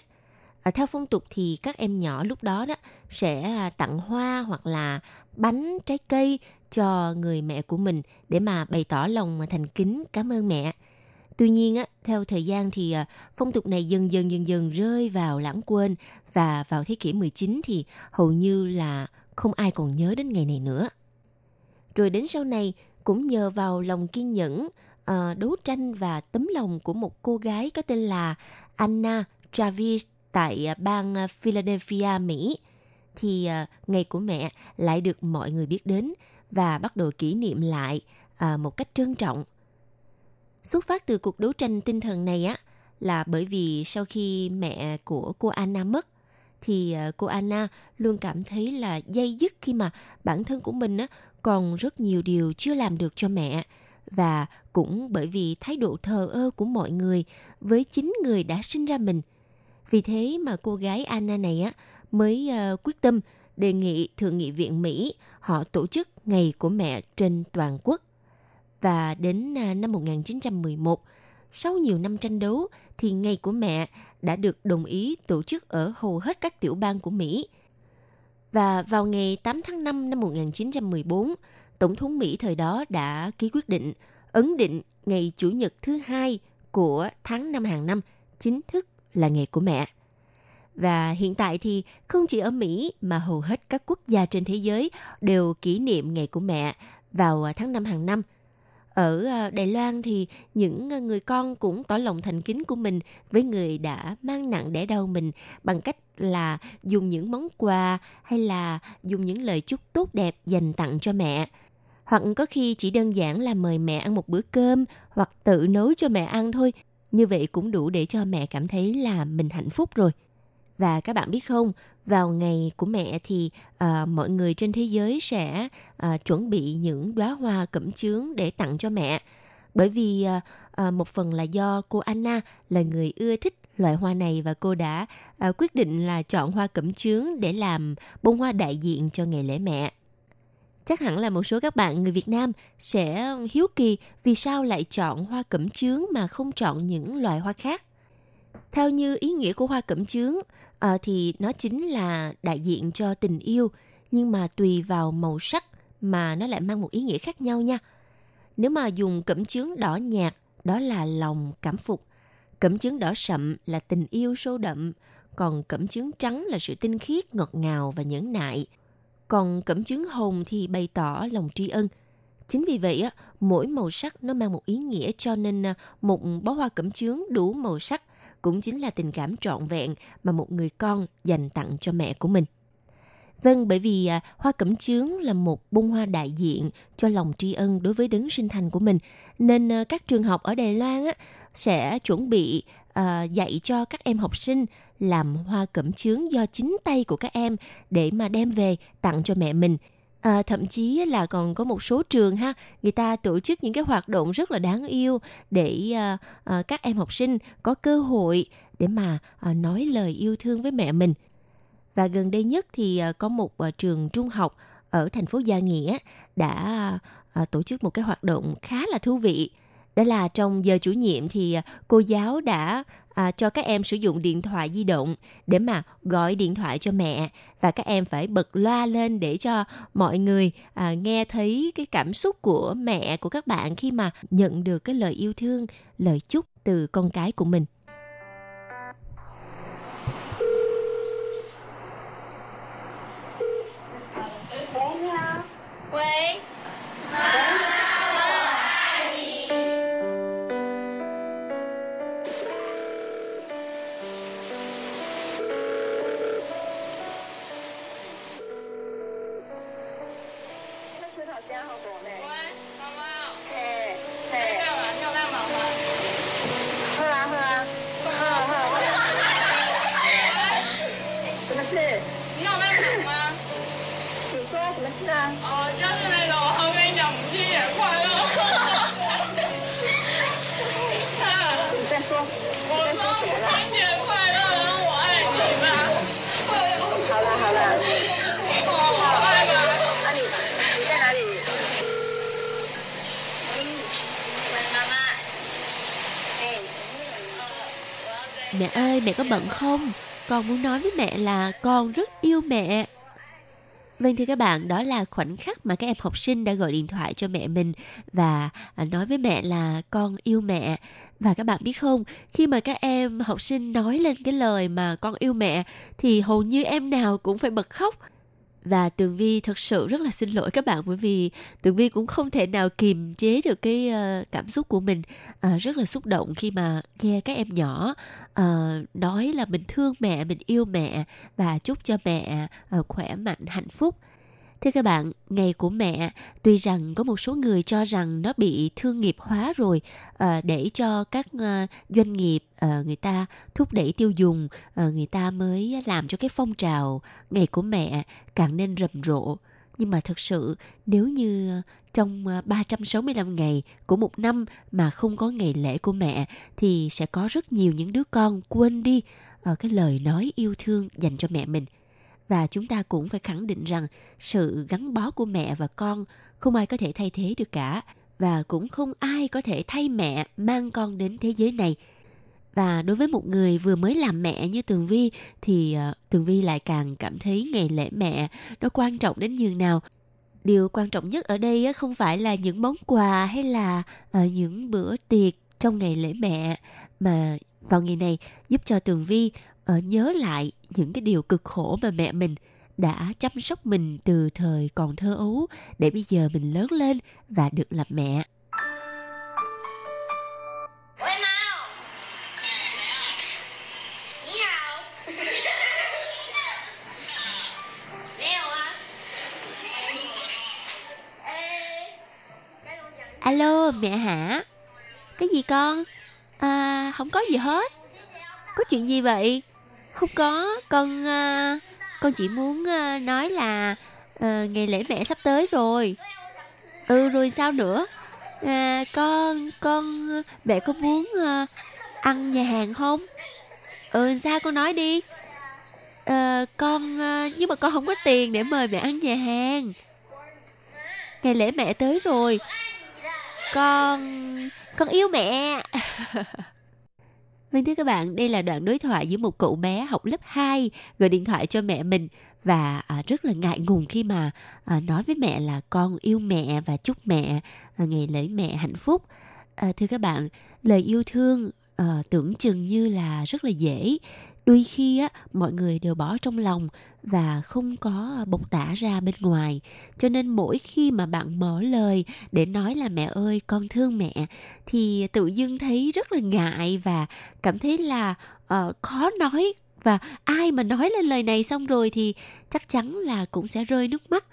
À, theo phong tục thì các em nhỏ lúc đó đó sẽ à, tặng hoa hoặc là bánh trái cây cho người mẹ của mình để mà bày tỏ lòng thành kính cảm ơn mẹ. Tuy nhiên á, theo thời gian thì à, phong tục này dần dần dần dần rơi vào lãng quên và vào thế kỷ 19 thì hầu như là không ai còn nhớ đến ngày này nữa. Rồi đến sau này cũng nhờ vào lòng kiên nhẫn ờ, đấu tranh và tấm lòng của một cô gái có tên là Anna Travis tại à, bang à, Philadelphia, Mỹ thì à, ngày của mẹ lại được mọi người biết đến và bắt đầu kỷ niệm lại một cách trân trọng. Xuất phát từ cuộc đấu tranh tinh thần này á là bởi vì sau khi mẹ của cô Anna mất thì cô Anna luôn cảm thấy là dây dứt khi mà bản thân của mình á còn rất nhiều điều chưa làm được cho mẹ và cũng bởi vì thái độ thờ ơ của mọi người với chính người đã sinh ra mình. Vì thế mà cô gái Anna này á mới uh, quyết tâm đề nghị Thượng nghị viện Mỹ họ tổ chức Ngày của mẹ trên toàn quốc. Và đến uh, năm 1911, sau nhiều năm tranh đấu thì Ngày của mẹ đã được đồng ý tổ chức ở hầu hết các tiểu bang của Mỹ. Và vào ngày 8 tháng 5 năm 1914, Tổng thống Mỹ thời đó đã ký quyết định ấn định ngày Chủ nhật thứ hai của tháng năm hàng năm chính thức là nghề của mẹ. Và hiện tại thì không chỉ ở Mỹ mà hầu hết các quốc gia trên thế giới đều kỷ niệm ngày của mẹ vào tháng năm hàng năm. Ở ờ, Đài Loan thì những người con cũng tỏ lòng thành kính của mình với người đã mang nặng đẻ đau mình bằng cách là dùng những món quà hay là dùng những lời chúc tốt đẹp dành tặng cho mẹ hoặc có khi chỉ đơn giản là mời mẹ ăn một bữa cơm hoặc tự nấu cho mẹ ăn thôi. Như vậy cũng đủ để cho mẹ cảm thấy là mình hạnh phúc rồi. Và các bạn biết không, vào ngày của mẹ thì uh, mọi người trên thế giới sẽ uh, chuẩn bị những đóa hoa cẩm chướng để tặng cho mẹ. Bởi vì uh, uh, một phần là do cô Anna là người ưa thích loại hoa này và cô đã uh, quyết định là chọn hoa cẩm chướng để làm bông hoa đại diện cho ngày lễ mẹ. Chắc hẳn là một số các bạn người Việt Nam sẽ hiếu kỳ vì sao lại chọn hoa cẩm chướng mà không chọn những loài hoa khác. Theo như ý nghĩa của hoa cẩm chướng à, thì nó chính là đại diện cho tình yêu nhưng mà tùy vào màu sắc mà nó lại mang một ý nghĩa khác nhau nha. Nếu mà dùng cẩm chướng đỏ nhạt đó là lòng cảm phục. Cẩm chướng đỏ sậm là tình yêu sâu đậm, còn cẩm chướng trắng là sự tinh khiết, ngọt ngào và nhẫn nại – còn cẩm chướng hồng thì bày tỏ lòng tri ân. Chính vì vậy, á, mỗi màu sắc nó mang một ý nghĩa cho nên à, một bó hoa cẩm chướng đủ màu sắc cũng chính là tình cảm trọn vẹn mà một người con dành tặng cho mẹ của mình. Vâng, bởi vì à, hoa cẩm chướng là một bông hoa đại diện cho lòng tri ân đối với đấng sinh thành của mình, nên à, các trường học ở Đài Loan á, sẽ chuẩn bị uh, dạy cho các em học sinh làm hoa cẩm chướng do chính tay của các em để mà đem về tặng cho mẹ mình. À, thậm chí là còn có một số trường ha người ta tổ chức những cái hoạt động rất là đáng yêu để à, à, các em học sinh có cơ hội để mà à, nói lời yêu thương với mẹ mình và gần đây nhất thì à, có một à, trường trung học ở thành phố Gia Nghĩa đã à, tổ chức một cái hoạt động khá là thú vị. Đó là trong giờ chủ nhiệm thì à, cô giáo đã à, cho các em sử dụng điện thoại di động để mà gọi điện thoại cho mẹ và các em phải bật loa lên để cho mọi người à, nghe thấy cái cảm xúc của mẹ của các bạn khi mà nhận được cái lời yêu thương, lời chúc từ con cái của mình. Ơi, mẹ có bận không? Con muốn nói với mẹ là con rất yêu mẹ.' Vâng thưa các bạn, đó là khoảnh khắc mà các em học sinh đã gọi điện thoại cho mẹ mình và à, nói với mẹ là con yêu mẹ. Và các bạn biết không, khi mà các em học sinh nói lên cái lời mà con yêu mẹ thì hầu như em nào cũng phải bật khóc và Tường Vi thật sự rất là xin lỗi các bạn bởi vì Tường Vi cũng không thể nào kiềm chế được cái uh, cảm xúc của mình uh, rất là xúc động khi mà nghe các em nhỏ uh, nói là mình thương mẹ, mình yêu mẹ và chúc cho mẹ uh, khỏe mạnh, hạnh phúc. Thưa các bạn, ngày của mẹ tuy rằng có một số người cho rằng nó bị thương nghiệp hóa rồi à, để cho các à, doanh nghiệp à, người ta thúc đẩy tiêu dùng, à, người ta mới làm cho cái phong trào ngày của mẹ càng nên rầm rộ. Nhưng mà thật sự nếu như trong 365 ngày của một năm mà không có ngày lễ của mẹ thì sẽ có rất nhiều những đứa con quên đi cái lời nói yêu thương dành cho mẹ mình và chúng ta cũng phải khẳng định rằng sự gắn bó của mẹ và con không ai có thể thay thế được cả. Và cũng không ai có thể thay mẹ mang con đến thế giới này. Và đối với một người vừa mới làm mẹ như tường vi thì uh, tường vi lại càng cảm thấy ngày lễ mẹ nó quan trọng đến nhường nào. Điều quan trọng nhất ở đây không phải là những món quà hay là uh, những bữa tiệc trong ngày lễ mẹ mà vào ngày này giúp cho tường vi uh, nhớ lại những cái điều cực khổ mà mẹ mình đã chăm sóc mình từ thời còn thơ ấu để bây giờ mình lớn lên và được làm mẹ. Alo, mẹ hả? Cái gì con? À, không có gì hết. Có chuyện gì vậy? Không có, con uh, con chỉ muốn uh, nói là uh, ngày lễ mẹ sắp tới rồi. Ừ rồi sao nữa? À, con con mẹ có muốn uh, ăn nhà hàng không? Ừ sao con nói đi. À, con uh, nhưng mà con không có tiền để mời mẹ ăn nhà hàng. Ngày lễ mẹ tới rồi. Con con yêu mẹ. Vâng thưa các bạn, đây là đoạn đối thoại giữa một cậu bé học lớp 2 gọi điện thoại cho mẹ mình và à, rất là ngại ngùng khi mà à, nói với mẹ là con yêu mẹ và chúc mẹ à, ngày lễ mẹ hạnh phúc. À, thưa các bạn, lời yêu thương à, tưởng chừng như là rất là dễ đôi khi á mọi người đều bỏ trong lòng và không có à, bộc tả ra bên ngoài. Cho nên mỗi khi mà bạn mở lời để nói là mẹ ơi con thương mẹ thì tự dưng thấy rất là ngại và cảm thấy là uh, khó nói. Và ai mà nói lên lời này xong rồi thì chắc chắn là cũng sẽ rơi nước mắt.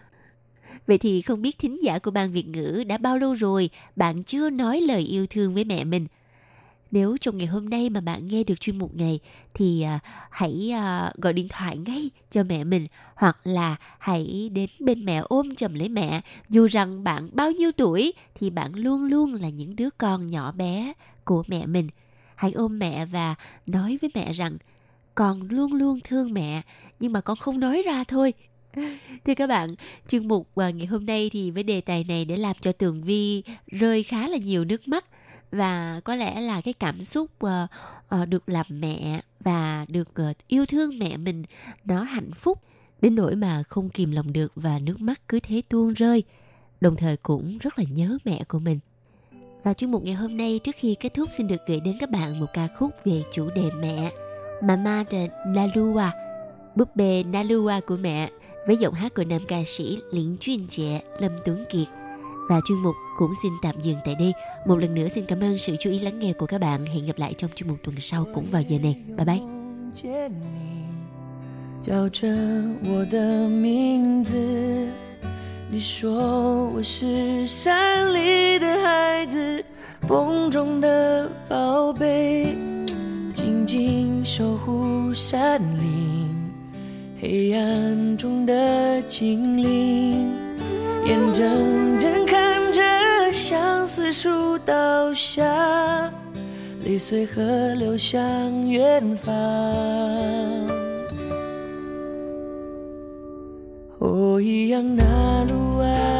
Vậy thì không biết thính giả của ban Việt ngữ đã bao lâu rồi? Bạn chưa nói lời yêu thương với mẹ mình? Nếu trong ngày hôm nay mà bạn nghe được chuyên mục này thì à, hãy à, gọi điện thoại ngay cho mẹ mình hoặc là hãy đến bên mẹ ôm chầm lấy mẹ. Dù rằng bạn bao nhiêu tuổi thì bạn luôn luôn là những đứa con nhỏ bé của mẹ mình. Hãy ôm mẹ và nói với mẹ rằng con luôn luôn thương mẹ nhưng mà con không nói ra thôi Thưa các bạn, chương mục à, ngày hôm nay thì với đề tài này để làm cho Tường Vi rơi khá là nhiều nước mắt và có lẽ là cái cảm xúc uh, uh, được làm mẹ và được uh, yêu thương mẹ mình nó hạnh phúc đến nỗi mà không kìm lòng được và nước mắt cứ thế tuôn rơi. Đồng thời cũng rất là nhớ mẹ của mình. Và chuyên mục ngày hôm nay trước khi kết thúc xin được gửi đến các bạn một ca khúc về chủ đề mẹ. Mama de Nalua búp bê Nalua của mẹ với giọng hát của nam ca sĩ Liễn Chuyên Trẻ Lâm Tuấn Kiệt. và chuyên mục cũng xin tạm dừng tại đây. Một lần nữa xin cảm ơn sự chú ý lắng nghe của các bạn. Hẹn gặp lại trong chuyên mục tuần sau cũng vào giờ này. Bye bye. 叫着我的名字，你说我是山里的孩子，风中的宝贝，静静守护山林，黑暗中的精灵， 眼睁睁看着。相思树倒下，泪随河流向远方。哦，一样那路啊。